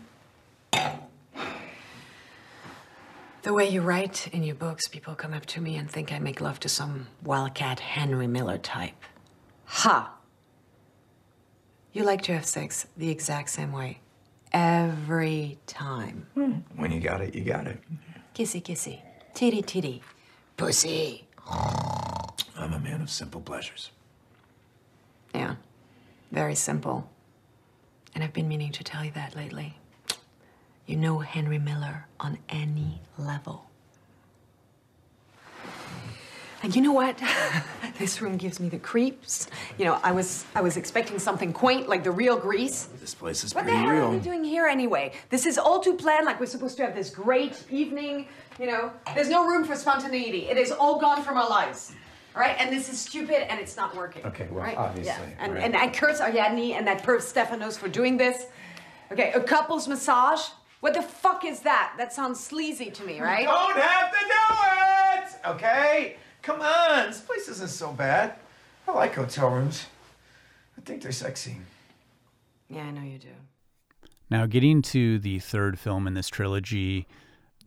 The way you write in your books, people come up to me and think I make love to some wildcat Henry Miller type. Ha! You like to have sex the exact same way. Every time. Hmm. When you got it, you got it. Kissy, kissy. Titty, titty. Pussy. I'm a man of simple pleasures. Yeah, very simple. And I've been meaning to tell you that lately. You know Henry Miller on any level. And you know what? this room gives me the creeps. You know, I was I was expecting something quaint like the real Greece. This place is What the hell real. are we doing here anyway? This is all too planned, like we're supposed to have this great evening. You know, there's no room for spontaneity. It is all gone from our lives. All right, and this is stupid, and it's not working. Okay, well, right? obviously, Yeah. And, right. and I curse oh, Ariadne and that perv Stefanos for doing this. Okay, a couple's massage. What the fuck is that? That sounds sleazy to me, right? You Don't have to do it! Okay? Come on, this place isn't so bad. I like hotel rooms. I think they're sexy. Yeah, I know you do. Now, getting to the third film in this trilogy,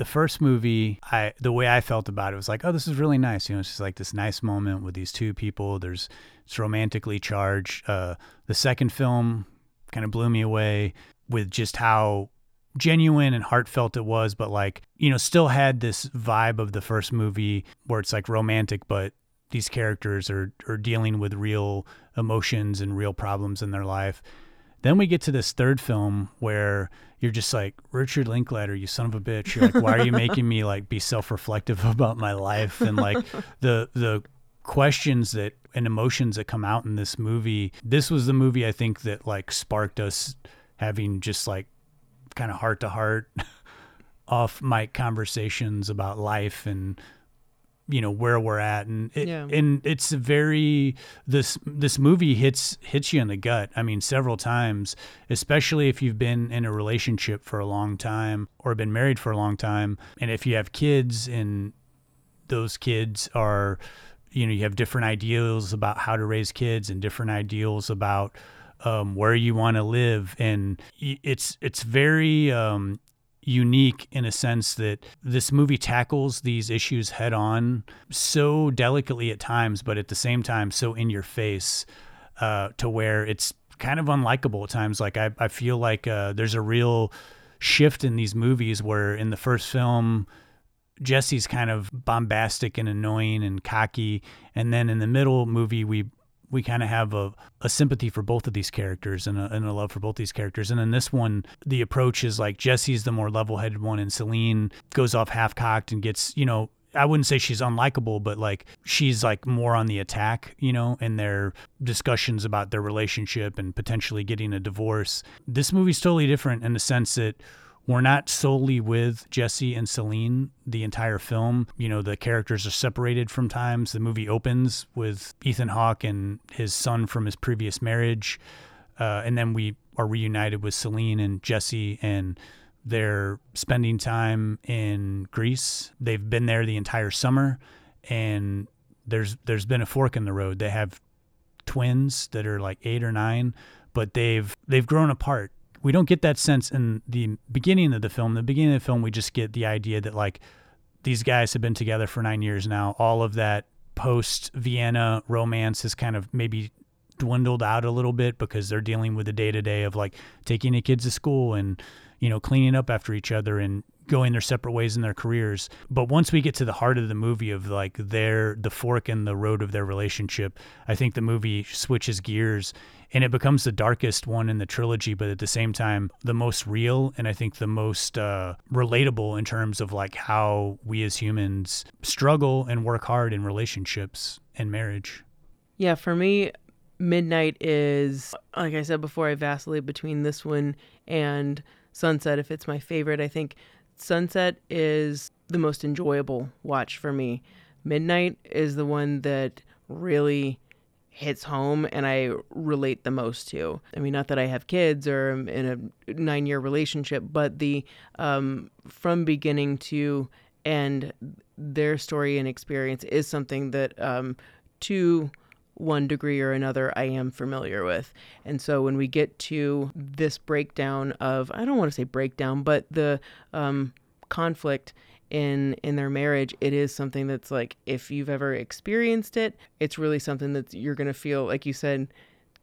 the first movie, I the way I felt about it was like, oh, this is really nice. You know, it's just like this nice moment with these two people. There's it's romantically charged. Uh, the second film kind of blew me away with just how genuine and heartfelt it was, but like you know, still had this vibe of the first movie where it's like romantic, but these characters are are dealing with real emotions and real problems in their life. Then we get to this third film where you're just like Richard Linklater, you son of a bitch. You're like, why are you making me like be self-reflective about my life and like the the questions that and emotions that come out in this movie. This was the movie I think that like sparked us having just like kind of heart to heart off mic conversations about life and you know where we're at. And it, Yeah. and it's very this this movie hits hits you in the gut i mean several times especially if you've been in a relationship for a long time or been married for a long time. And if you have kids and those kids are you know you have different ideals about how to raise kids and different ideals about um, where you want to live. And it's it's very um, unique in a sense that this movie tackles these issues head on so delicately at times but at the same time so in your face uh, to where it's kind of unlikable at times. Like i, I feel like uh, there's a real shift in these movies where in the first film Jesse's kind of bombastic and annoying and cocky, and then in the middle movie we we kind of have a, a sympathy for both of these characters and a, and a love for both these characters. And in this one, the approach is like Jesse's the more level headed one, and Celine goes off half cocked and gets, you know, I wouldn't say she's unlikable, but like she's like more on the attack, you know, in their discussions about their relationship and potentially getting a divorce. This movie's totally different in the sense that we're not solely with Jesse and Celine the entire film. You know, the characters are separated from times. The movie opens with Ethan Hawke and his son from his previous marriage. Uh, and then we are reunited with Celine and Jesse and they're spending time in Greece. They've been there the entire summer and there's there's been a fork in the road. They have twins that are like 8 or 9, but they've they've grown apart we don't get that sense in the beginning of the film. The beginning of the film, we just get the idea that like these guys have been together for nine years now. All of that post Vienna romance has kind of maybe dwindled out a little bit because they're dealing with the day to day of like taking the kids to school and you know cleaning up after each other and going their separate ways in their careers. But once we get to the heart of the movie of like their the fork in the road of their relationship, I think the movie switches gears and it becomes the darkest one in the trilogy, but at the same time, the most real and I think the most uh, relatable in terms of like how we as humans struggle and work hard in relationships and marriage. Yeah, for me, Midnight is, like I said before, I vacillate between this one and Sunset if it's my favorite. I think Sunset is the most enjoyable watch for me. Midnight is the one that really hits home and I relate the most to. I mean, not that I have kids or am in a nine year relationship, but the um, from beginning to end, their story and experience is something that um, to one degree or another I am familiar with. And so when we get to this breakdown of, I don't want to say breakdown, but the um, conflict in in their marriage it is something that's like if you've ever experienced it it's really something that you're going to feel like you said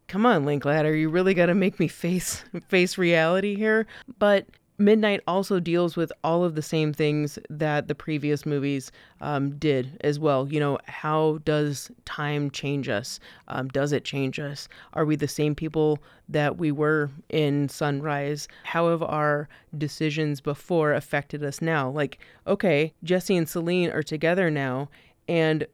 come on linklater you really got to make me face face reality here but Midnight also deals with all of the same things that the previous movies um, did as well. You know, how does time change us? Um, does it change us? Are we the same people that we were in Sunrise? How have our decisions before affected us now? Like, okay, Jesse and Celine are together now, and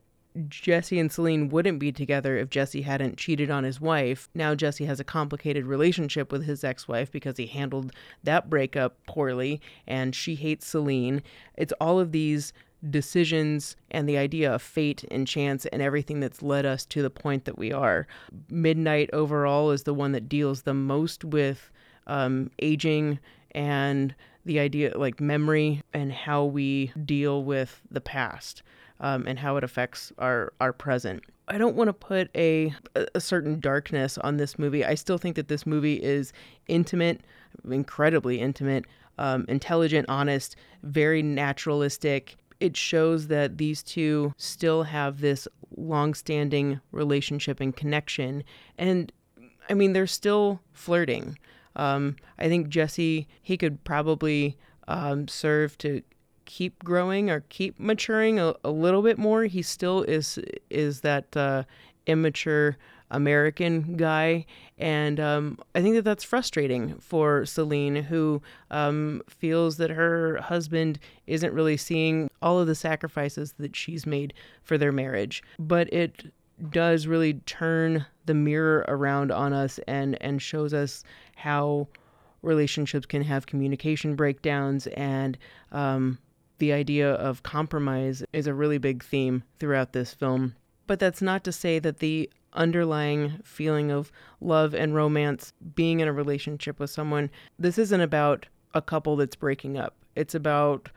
Jesse and Celine wouldn't be together if Jesse hadn't cheated on his wife. Now Jesse has a complicated relationship with his ex wife because he handled that breakup poorly and she hates Celine. It's all of these decisions and the idea of fate and chance and everything that's led us to the point that we are. Midnight overall is the one that deals the most with um, aging and the idea like memory and how we deal with the past um, and how it affects our our present. I don't want to put a a certain darkness on this movie. I still think that this movie is intimate, incredibly intimate, um, intelligent, honest, very naturalistic. It shows that these two still have this long-standing relationship and connection, and I mean they're still flirting. Um, I think Jesse he could probably um, serve to keep growing or keep maturing a, a little bit more. He still is is that uh, immature American guy, and um, I think that that's frustrating for Celine, who um, feels that her husband isn't really seeing all of the sacrifices that she's made for their marriage. But it does really turn the mirror around on us and and shows us how relationships can have communication breakdowns and um, the idea of compromise is a really big theme throughout this film. But that's not to say that the underlying feeling of love and romance, being in a relationship with someone, this isn't about a couple that's breaking up. It's about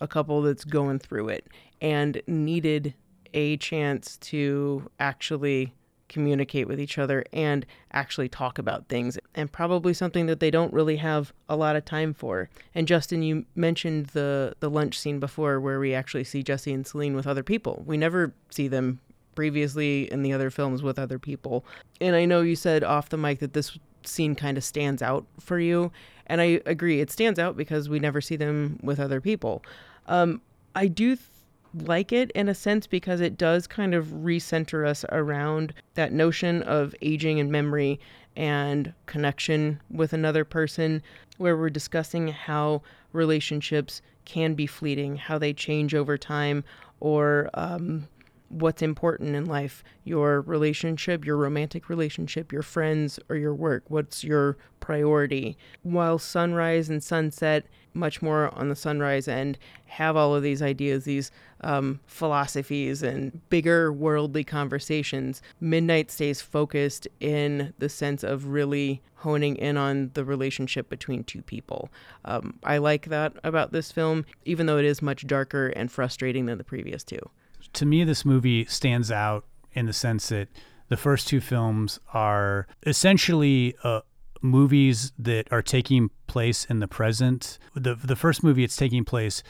a couple that's going through it and needed a chance to actually communicate with each other and actually talk about things and probably something that they don't really have a lot of time for. And Justin, you mentioned the the lunch scene before where we actually see Jesse and Celine with other people. We never see them previously in the other films with other people. And I know you said off the mic that this scene kind of stands out for you, and I agree. It stands out because we never see them with other people. Um, I do like it in a sense because it does kind of recenter us around that notion of aging and memory and connection with another person, where we're discussing how relationships can be fleeting, how they change over time, or um, what's important in life your relationship, your romantic relationship, your friends, or your work. What's your priority? While sunrise and sunset, much more on the sunrise end, have all of these ideas, these um, philosophies, and bigger worldly conversations. Midnight stays focused in the sense of really honing in on the relationship between two people. Um, I like that about this film, even though it is much darker and frustrating than the previous two to me, this movie stands out in the sense that the first two films are essentially uh, movies that are taking place in the present. The the first movie, it's taking place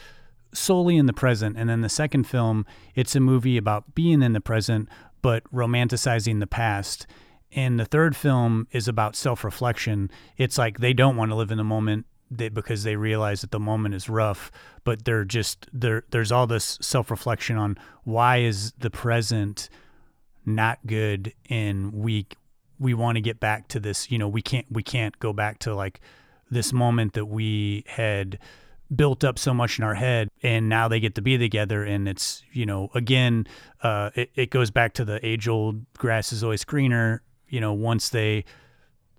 solely in the present, and then the second film, it's a movie about being in the present but romanticizing the past. And the third film is about self reflection. It's like they don't want to live in the moment they, because they realize that the moment is rough, but they're just there. There's all this self reflection on why is the present not good, and we we want to get back to this. You know, we can't we can't go back to like this moment that we had built up so much in our head and now they get to be together and it's you know again uh, it, it goes back to the age old grass is always greener you know once they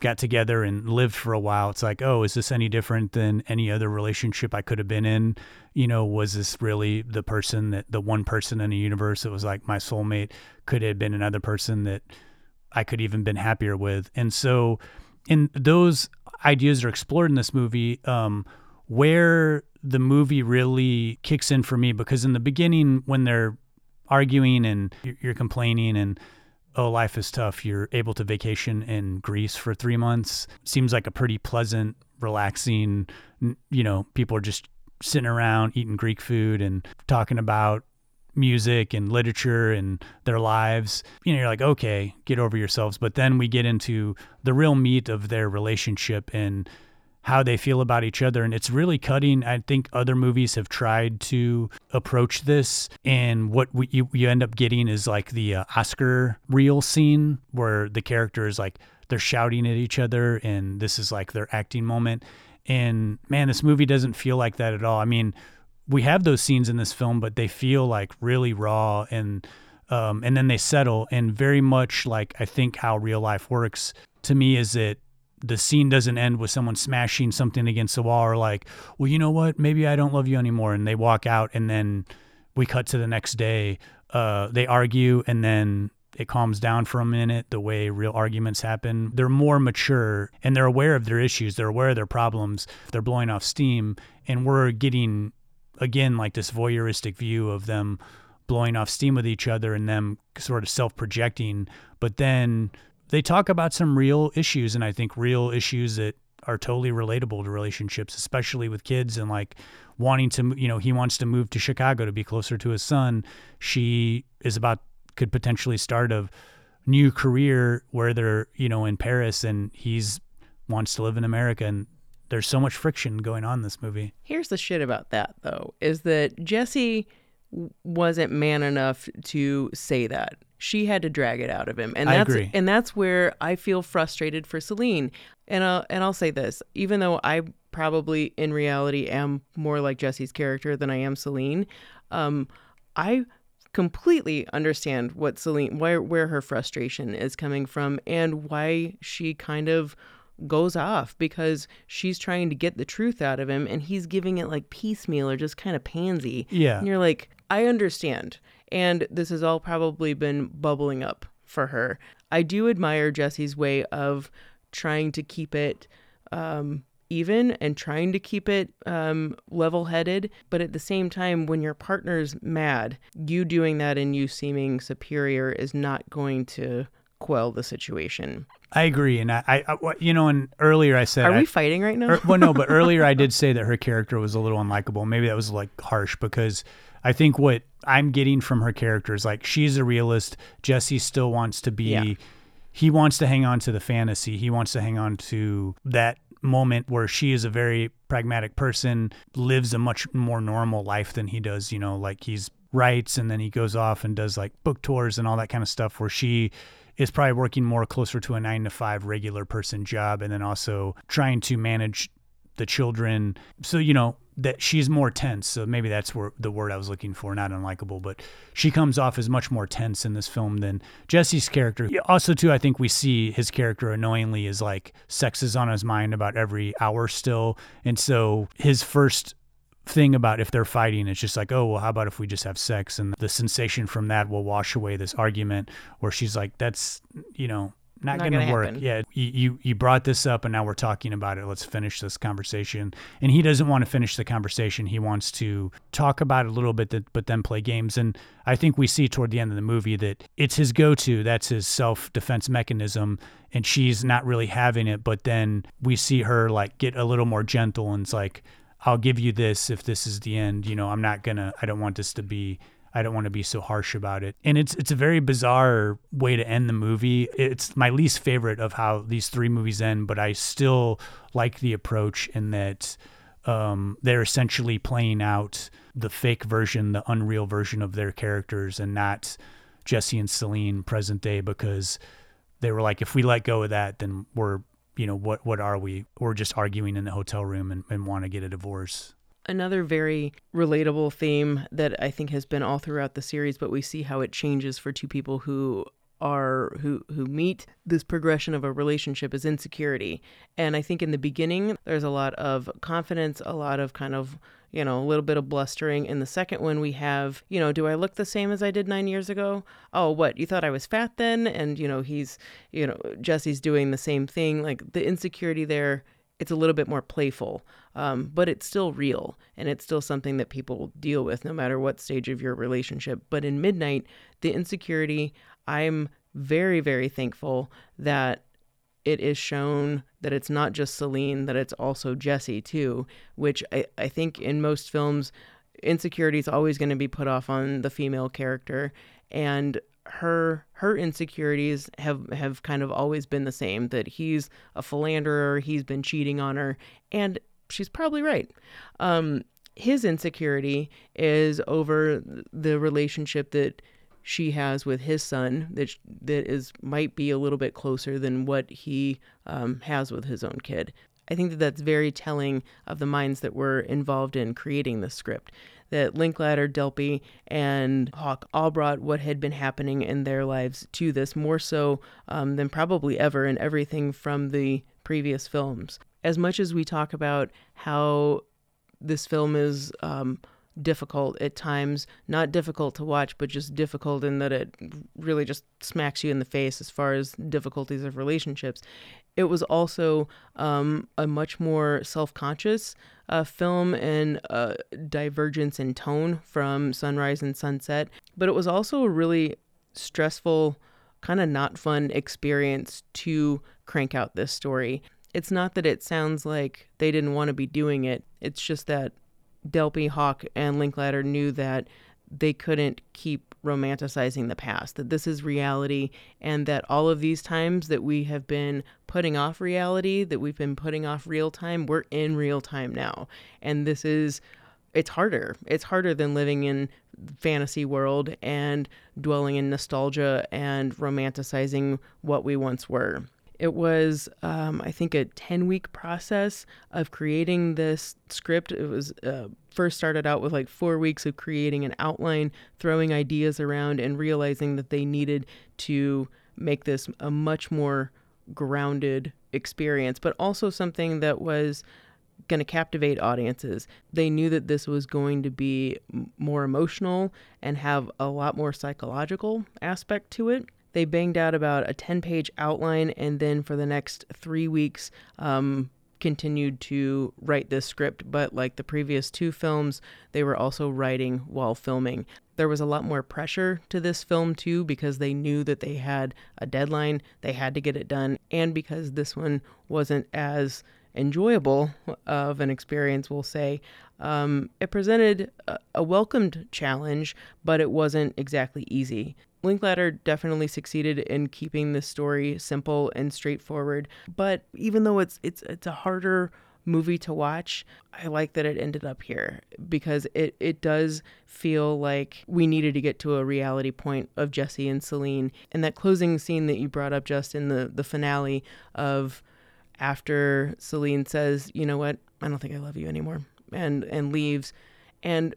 got together and lived for a while, it's like, oh, is this any different than any other relationship I could have been in? You know, was this really the person that the one person in the universe that was like my soulmate could have been another person that I could even been happier with? And so, in those ideas are explored in this movie, um, where the movie really kicks in for me, because in the beginning when they're arguing and you're complaining and oh, life is tough. You're able to vacation in Greece for three months. Seems like a pretty pleasant, relaxing, you know, people are just sitting around eating Greek food and talking about music and literature and their lives. You know, you're like, okay, get over yourselves. But then we get into the real meat of their relationship and how they feel about each other. And it's really cutting. I think other movies have tried to approach this. And what we, you, you end up getting is like the uh, Oscar reel scene where the characters like they're shouting at each other and this is like their acting moment. And man, this movie doesn't feel like that at all. I mean, we have those scenes in this film, but they feel like really raw and um, and then they settle. And very much like I think how real life works to me is that the scene doesn't end with someone smashing something against the wall or like, well, you know what? Maybe I don't love you anymore. And they walk out and then we cut to the next day. Uh, they argue and then it calms down for a minute the way real arguments happen. They're more mature and they're aware of their issues. They're aware of their problems. They're blowing off steam. And we're getting, again, like this voyeuristic view of them blowing off steam with each other and them sort of self projecting. But then they talk about some real issues, and I think real issues that are totally relatable to relationships, especially with kids and like wanting to, you know, he wants to move to Chicago to be closer to his son. She is about, could potentially start a new career where they're, you know, in Paris and he's wants to live in America. And there's so much friction going on in this movie. Here's the shit about that, though, is that Jesse wasn't man enough to say that. She had to drag it out of him. And that's and that's where i feel frustrated for celine. And I'll, and I'll say this even though i probably in reality am more like jesse's character than i am celine um, i completely understand what celine where where her frustration is coming from and why she kind of goes off because she's trying to get the truth out of him and he's giving it like piecemeal or just kind of pansy. Yeah. And you're like i understand and this has all probably been bubbling up for her. I do admire Jesse's way of trying to keep it um, even and trying to keep it um, level headed. But at the same time, when your partner's mad, you doing that and you seeming superior is not going to quell the situation. I agree, and I, I, you know, and earlier I said, are I, we fighting right now? Er, well, no, but earlier I did say that her character was a little unlikable. Maybe that was like harsh because I think what I'm getting from her character is like she's a realist. Jesse still wants to be. Yeah. He wants to hang on to the fantasy. He wants to hang on to that moment where she is a very pragmatic person, lives a much more normal life than he does. You know, like he's writes and then he goes off and does like book tours and all that kind of stuff where she is probably working more closer to a nine to five regular person job and then also trying to manage the children. So, you know, that she's more tense. So maybe that's where the word I was looking for, not unlikable, but she comes off as much more tense in this film than Jesse's character. Also, too, I think we see his character annoyingly is like sex is on his mind about every hour still. And so his first thing about if they're fighting it's just like oh well how about if we just have sex and the sensation from that will wash away this argument where she's like that's you know not, not going to work. Happen. Yeah, you, you you brought this up, and now we're talking about it. Let's finish this conversation. And he doesn't want to finish the conversation. He wants to talk about it a little bit, but then play games. And I think we see toward the end of the movie that it's his go-to. That's his self-defense mechanism, and she's not really having it. But then we see her like get a little more gentle, and it's like, I'll give you this if this is the end. You know, I'm not gonna. I don't want this to be I don't want to be so harsh about it. And it's it's a very bizarre way to end the movie. It's my least favorite of how these three movies end, but I still like the approach in that um, they're essentially playing out the fake version, the unreal version of their characters, and not Jesse and Celine present day because they were like, if we let go of that, then we're you know what what are we? We're just arguing in the hotel room and, and want to get a divorce another very relatable theme that I think has been all throughout the series, but we see how it changes for two people who are who who meet this progression of a relationship is insecurity. And I think in the beginning there's a lot of confidence, a lot of kind of you know, a little bit of blustering. In the second one, we have, you know, do I look the same as I did nine years ago? Oh, what? You thought I was fat then? And, you know, he's, you know, Jesse's doing the same thing. Like the insecurity there it's a little bit more playful, um, but it's still real and it's still something that people deal with no matter what stage of your relationship. But in Midnight, the insecurity, I'm very, very thankful that it is shown that it's not just Celine, that it's also Jesse too, which I, I think in most films, insecurity is always going to be put off on the female character. And her her insecurities have have kind of always been the same that he's a philanderer he's been cheating on her and she's probably right. Um, his insecurity is over the relationship that she has with his son that that is might be a little bit closer than what he um, has with his own kid I think that that's very telling of the minds that were involved in creating the script that Linklater, Delpy, and Hawke all brought what had been happening in their lives to this more so um, than probably ever in everything from the previous films. As much as we talk about how this film is um, difficult at times, not difficult to watch, but just difficult in that it really just smacks you in the face as far as difficulties of relationships. It was also um, a much more self conscious uh, film and uh, divergence in tone from Sunrise and Sunset, but it was also a really stressful, kind of not fun experience to crank out this story. It's not that it sounds like they didn't want to be doing it, it's just that Delpy, Hawke, and Linklater knew that they couldn't keep romanticizing the past, that this is reality, and that all of these times that we have been putting off reality, that we've been putting off real time, we're in real time now. And this is, it's harder. It's harder than living in fantasy world and dwelling in nostalgia and romanticizing what we once were. It was, um, I think, a 10 week process of creating this script. It was uh, first started out with like four weeks of creating an outline, throwing ideas around, and realizing that they needed to make this a much more grounded experience, but also something that was going to captivate audiences. They knew that this was going to be more emotional and have a lot more psychological aspect to it they banged out about a 10 page outline and then for the next three weeks um, continued to write this script but like the previous two films they were also writing while filming. There was a lot more pressure to this film too because they knew that they had a deadline. They had to get it done. And because this one wasn't as enjoyable of an experience we'll say um, it presented a, a welcomed challenge but it wasn't exactly easy Linklater definitely succeeded in keeping the story simple and straightforward, but even though it's it's it's a harder movie to watch, I like that it ended up here because it, it does feel like we needed to get to a reality point of Jesse and Celine. And that closing scene that you brought up just in the, the finale of after Celine says, you know what, I don't think I love you anymore and and leaves. And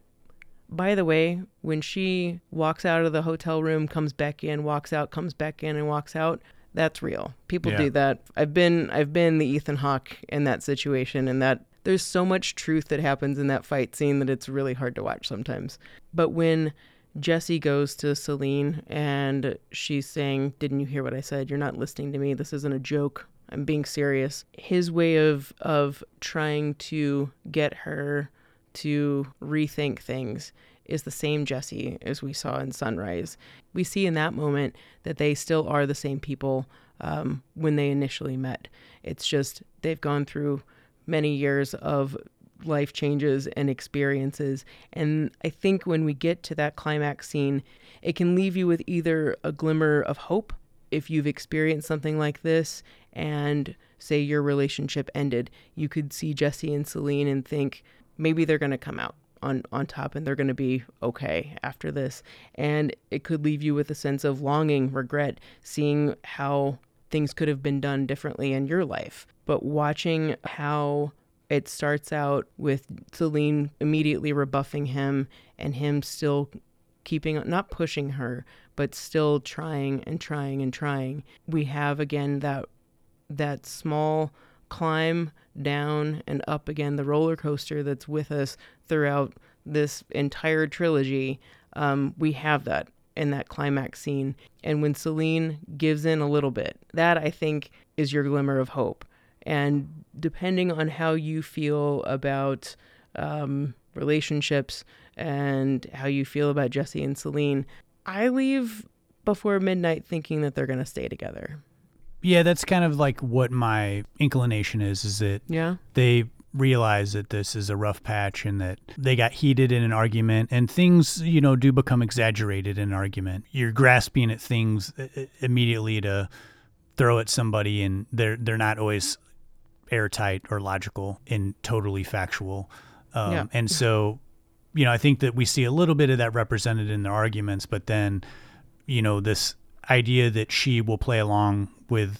by the way, when she walks out of the hotel room, comes back in, walks out, comes back in and walks out, that's real. People yeah. do that. I've been I've been the Ethan Hawke in that situation and that there's so much truth that happens in that fight scene that it's really hard to watch sometimes. But when Jesse goes to Celine and she's saying, Didn't you hear what I said? You're not listening to me. This isn't a joke. I'm being serious. His way of of trying to get her to rethink things is the same Jesse as we saw in Sunrise. We see in that moment that they still are the same people um, when they initially met. It's just they've gone through many years of life changes and experiences. And I think when we get to that climax scene, it can leave you with either a glimmer of hope if you've experienced something like this and say your relationship ended, you could see Jesse and Celine and think maybe they're going to come out on on top and they're going to be okay after this. And it could leave you with a sense of longing, regret, seeing how things could have been done differently in your life. But watching how it starts out with Celine immediately rebuffing him and him still keeping not pushing her but still trying and trying and trying we have again that that small climb down and up again the roller coaster that's with us throughout this entire trilogy um, we have that in that climax scene and when celine gives in a little bit that i think is your glimmer of hope and depending on how you feel about um, relationships and how you feel about jesse and celine I leave before midnight thinking that they're going to stay together. Yeah, that's kind of like what my inclination is is that yeah. they realize that this is a rough patch and that they got heated in an argument and things, you know, do become exaggerated in an argument. You're grasping at things immediately to throw at somebody and they're they're not always airtight or logical and totally factual. Um, yeah. and so you know, I think that we see a little bit of that represented in their arguments, but then, you know, this idea that she will play along with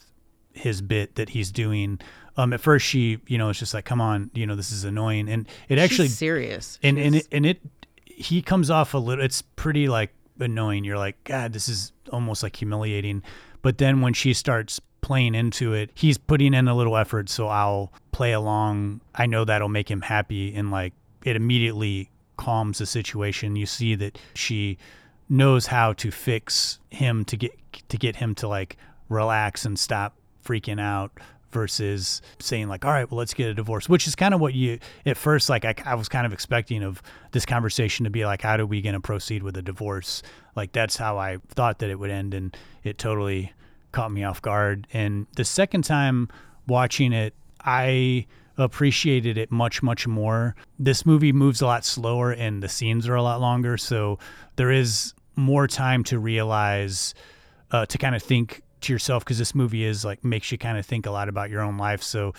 his bit that he's doing. Um, at first she, you know, it's just like, come on, you know, this is annoying, and it actually She's serious, and She's... and it, and it, he comes off a little. It's pretty like annoying. You're like, God, this is almost like humiliating. But then when she starts playing into it, he's putting in a little effort, so I'll play along. I know that'll make him happy, and like it immediately calms the situation. You see that she knows how to fix him to get to get him to like relax and stop freaking out versus saying like all right well let's get a divorce which is kind of what you at first like I, I was kind of expecting of this conversation to be like how do we going to proceed with a divorce? Like that's how i thought that it would end and it totally caught me off guard. And the second time watching it i appreciated it much much more. This movie moves a lot slower and the scenes are a lot longer, so there is more time to realize uh, to kind of think to yourself because this movie is like makes you kind of think a lot about your own life. So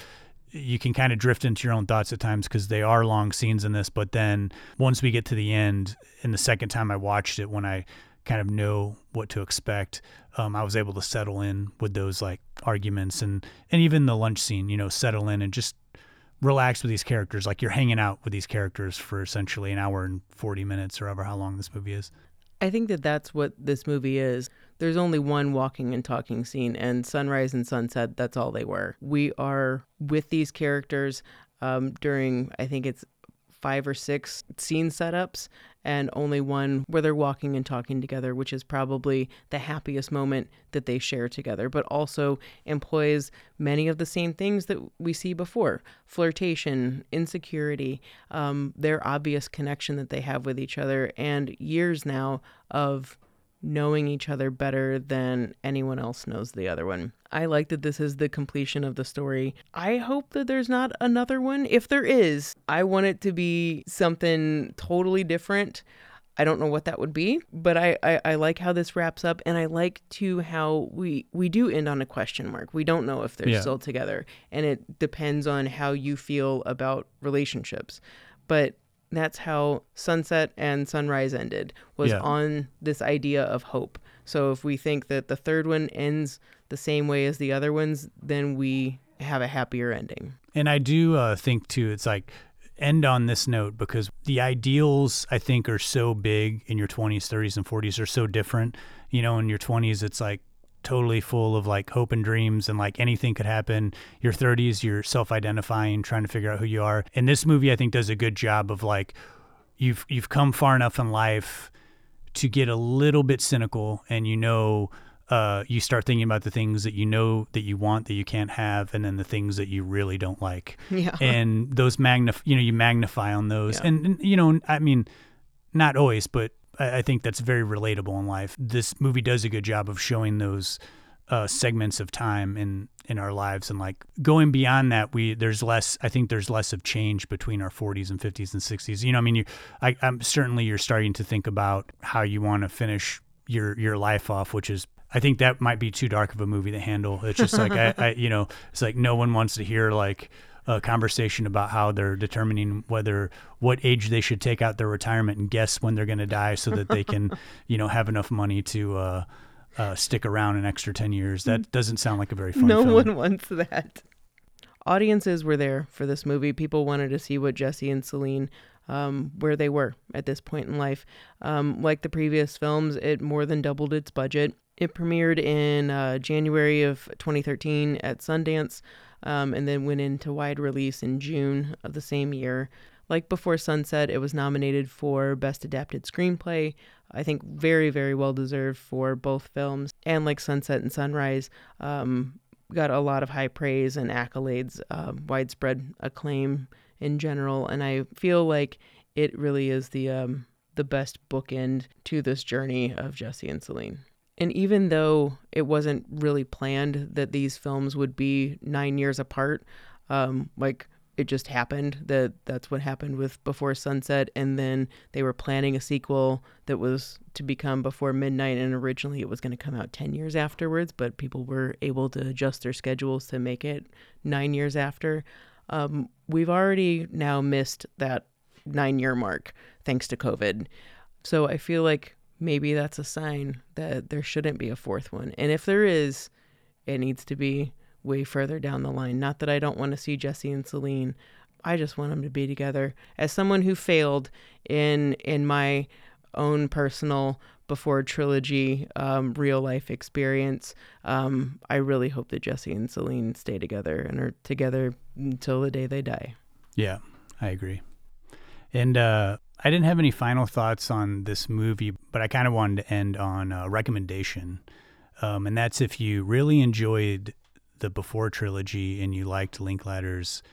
you can kind of drift into your own thoughts at times because they are long scenes in this. But then once we get to the end, and the second time I watched it, when I kind of know what to expect, um, I was able to settle in with those like arguments and and even the lunch scene. You know, settle in and just relax with these characters. Like you're hanging out with these characters for essentially an hour and 40 minutes or however how long this movie is. I think that that's what this movie is. There's only one walking and talking scene, and sunrise and sunset, that's all they were. We are with these characters um, during, I think it's five or six scene setups and only one where they're walking and talking together, which is probably the happiest moment that they share together, but also employs many of the same things that we see before flirtation, insecurity, um, their obvious connection that they have with each other, and years now of knowing each other better than anyone else knows the other one. I like that this is the completion of the story. I hope that there's not another one. If there is, I want it to be something totally different. I don't know what that would be, but I, I, I, like how this wraps up, and I like too how we we do end on a question mark. We don't know if they're yeah. still together, and it depends on how you feel about relationships. But that's how Sunset and Sunrise ended was yeah. on this idea of hope. So if we think that the third one ends the same way as the other ones, then we have a happier ending. And I do uh, think too, it's like end on this note because the ideals I think are so big in your 20s, 30s, and 40s are so different. You know, in your 20s, it's like totally full of like hope and dreams and like anything could happen. Your 30s, you're self identifying, trying to figure out who you are. And this movie, I think, does a good job of like, you've you've come far enough in life to get a little bit cynical and you know uh, you start thinking about the things that you know that you want that you can't have, and then the things that you really don't like. Yeah. And those magnify, you know, you magnify on those, yeah. and, and, you know, I mean, not always, but I, I, think that's very relatable in life. This movie does a good job of showing those uh, segments of time in in our lives, and like going beyond that, we there's less. I think there's less of change between our 40s and 50s and 60s. You know, I mean, you, I, I'm certainly you're starting to think about how you want to finish your your life off, which is I think that might be too dark of a movie to handle. It's just like I, I, you know, it's like no one wants to hear like a conversation about how they're determining whether what age they should take out their retirement and guess when they're going to die so that they can, you know, have enough money to uh, uh, stick around an extra ten years. That doesn't sound like a very fun. No film. one wants that. Audiences were there for this movie. People wanted to see what Jesse and Celine um, where they were at this point in life. Um, like the previous films, it more than doubled its budget. It premiered in uh, January of 2013 at Sundance um, and then went into wide release in June of the same year. Like Before Sunset, it was nominated for Best Adapted Screenplay. I think very, very well deserved for both films. And like Sunset and Sunrise, um, got a lot of high praise and accolades, uh, widespread acclaim in general. And I feel like it really is the um, the best bookend to this journey of Jesse and Celine. And even though it wasn't really planned that these films would be nine years apart, um, like it just happened that that's what happened with Before Sunset. And then they were planning a sequel that was to become Before Midnight. And originally it was going to come out 10 years afterwards, but people were able to adjust their schedules to make it nine years after. Um, we've already now missed that nine year mark thanks to COVID. So I feel like maybe that's a sign that there shouldn't be a fourth one. And if there is, it needs to be way further down the line. Not that I don't want to see Jesse and Celine. I just want them to be together. As someone who failed in in my own personal before trilogy um, real life experience, um, I really hope that Jesse and Celine stay together and are together until the day they die. Yeah, I agree. And uh, I didn't have any final thoughts on this movie, but I kind of wanted to end on a recommendation. Um, and that's if you really enjoyed the Before trilogy and you liked Linklater's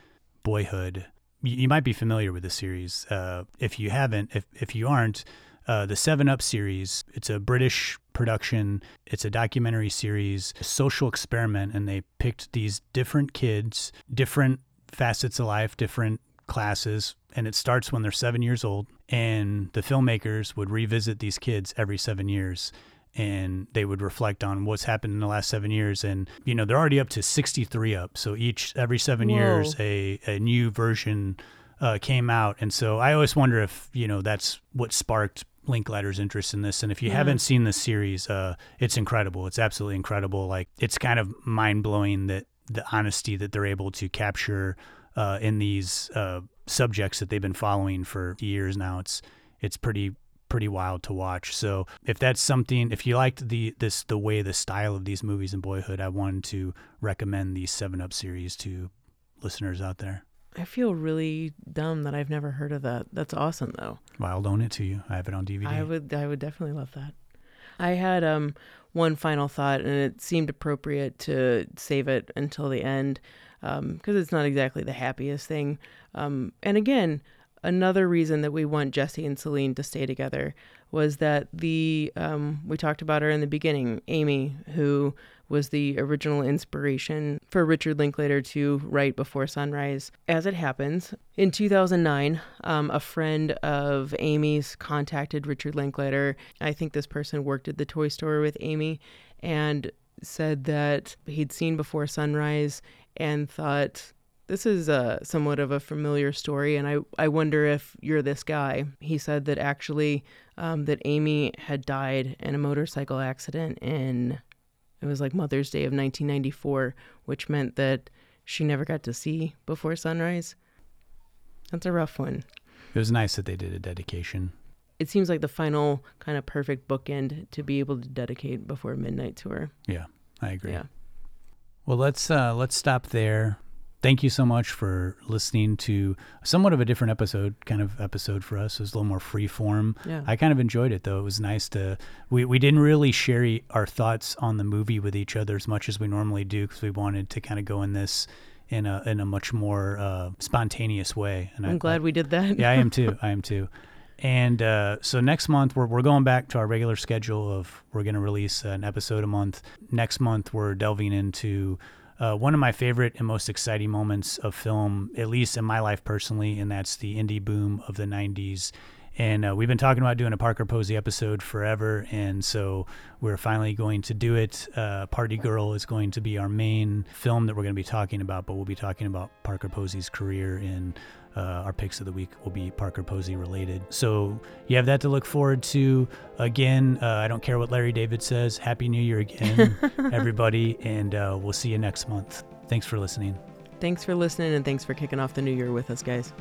Boyhood, you, you might be familiar with the series. Uh, if you haven't, if, if you aren't, uh, the Seven Up series, it's a British production. It's a documentary series, a social experiment, and they picked these different kids, different facets of life, different classes, and it starts when they're seven years old. And the filmmakers would revisit these kids every seven years and they would reflect on what's happened in the last seven years. And, you know, they're already up to 63 up. So each, every seven Whoa. years, a, a new version uh, came out. And so I always wonder if, you know, that's what sparked Linklater's interest in this. And if you yeah. haven't seen the series, uh, it's incredible. It's absolutely incredible. Like, it's kind of mind blowing that the honesty that they're able to capture uh, in these uh, subjects that they've been following for years now. It's it's pretty pretty wild to watch. So if that's something, if you liked the this the way the style of these movies in Boyhood, I wanted to recommend the Seven Up series to listeners out there. I feel really dumb that I've never heard of that. That's awesome though. Well, I'll loan it to you. I have it on DVD. I would I would definitely love that. I had um one final thought and it seemed appropriate to save it until the end because um, it's not exactly the happiest thing. Um, and again, another reason that we want Jesse and Celine to stay together was that the um, we talked about her in the beginning, Amy, who was the original inspiration for Richard Linklater to write Before Sunrise. As it happens, in 2009, um, a friend of Amy's contacted Richard Linklater. I think this person worked at the toy store with Amy and said that he'd seen Before Sunrise and thought this is a somewhat of a familiar story, and I, I wonder if you're this guy. He said that actually um, that Amy had died in a motorcycle accident in it was like Mother's Day of 1994, which meant that she never got to see before sunrise. That's a rough one. It was nice that they did a dedication. It seems like the final kind of perfect bookend to be able to dedicate before midnight to her. Yeah, I agree. Yeah. Well, let's uh, let's stop there thank you so much for listening to somewhat of a different episode, kind of episode for us. It was a little more free form. Yeah. I kind of enjoyed it though. It was nice to we, we didn't really share our thoughts on the movie with each other as much as we normally do because we wanted to kind of go in this in a in a much more uh, spontaneous way. And I'm I, glad I, we did that. yeah, I am too. I am too. And uh, so next month we're we're going back to our regular schedule of we're going to release an episode a month. Next month we're delving into uh, one of my favorite and most exciting moments of film, at least in my life personally, and that's the indie boom of the 90s. And uh, we've been talking about doing a Parker Posey episode forever. And so we're finally going to do it. Uh, Party Girl is going to be our main film that we're going to be talking about, but we'll be talking about Parker Posey's career in uh, our picks of the week will be Parker Posey related. So you have that to look forward to. Again, uh, I don't care what Larry David says. Happy New Year again, everybody, and uh, we'll see you next month. Thanks for listening. Thanks for listening, and thanks for kicking off the new year with us, guys.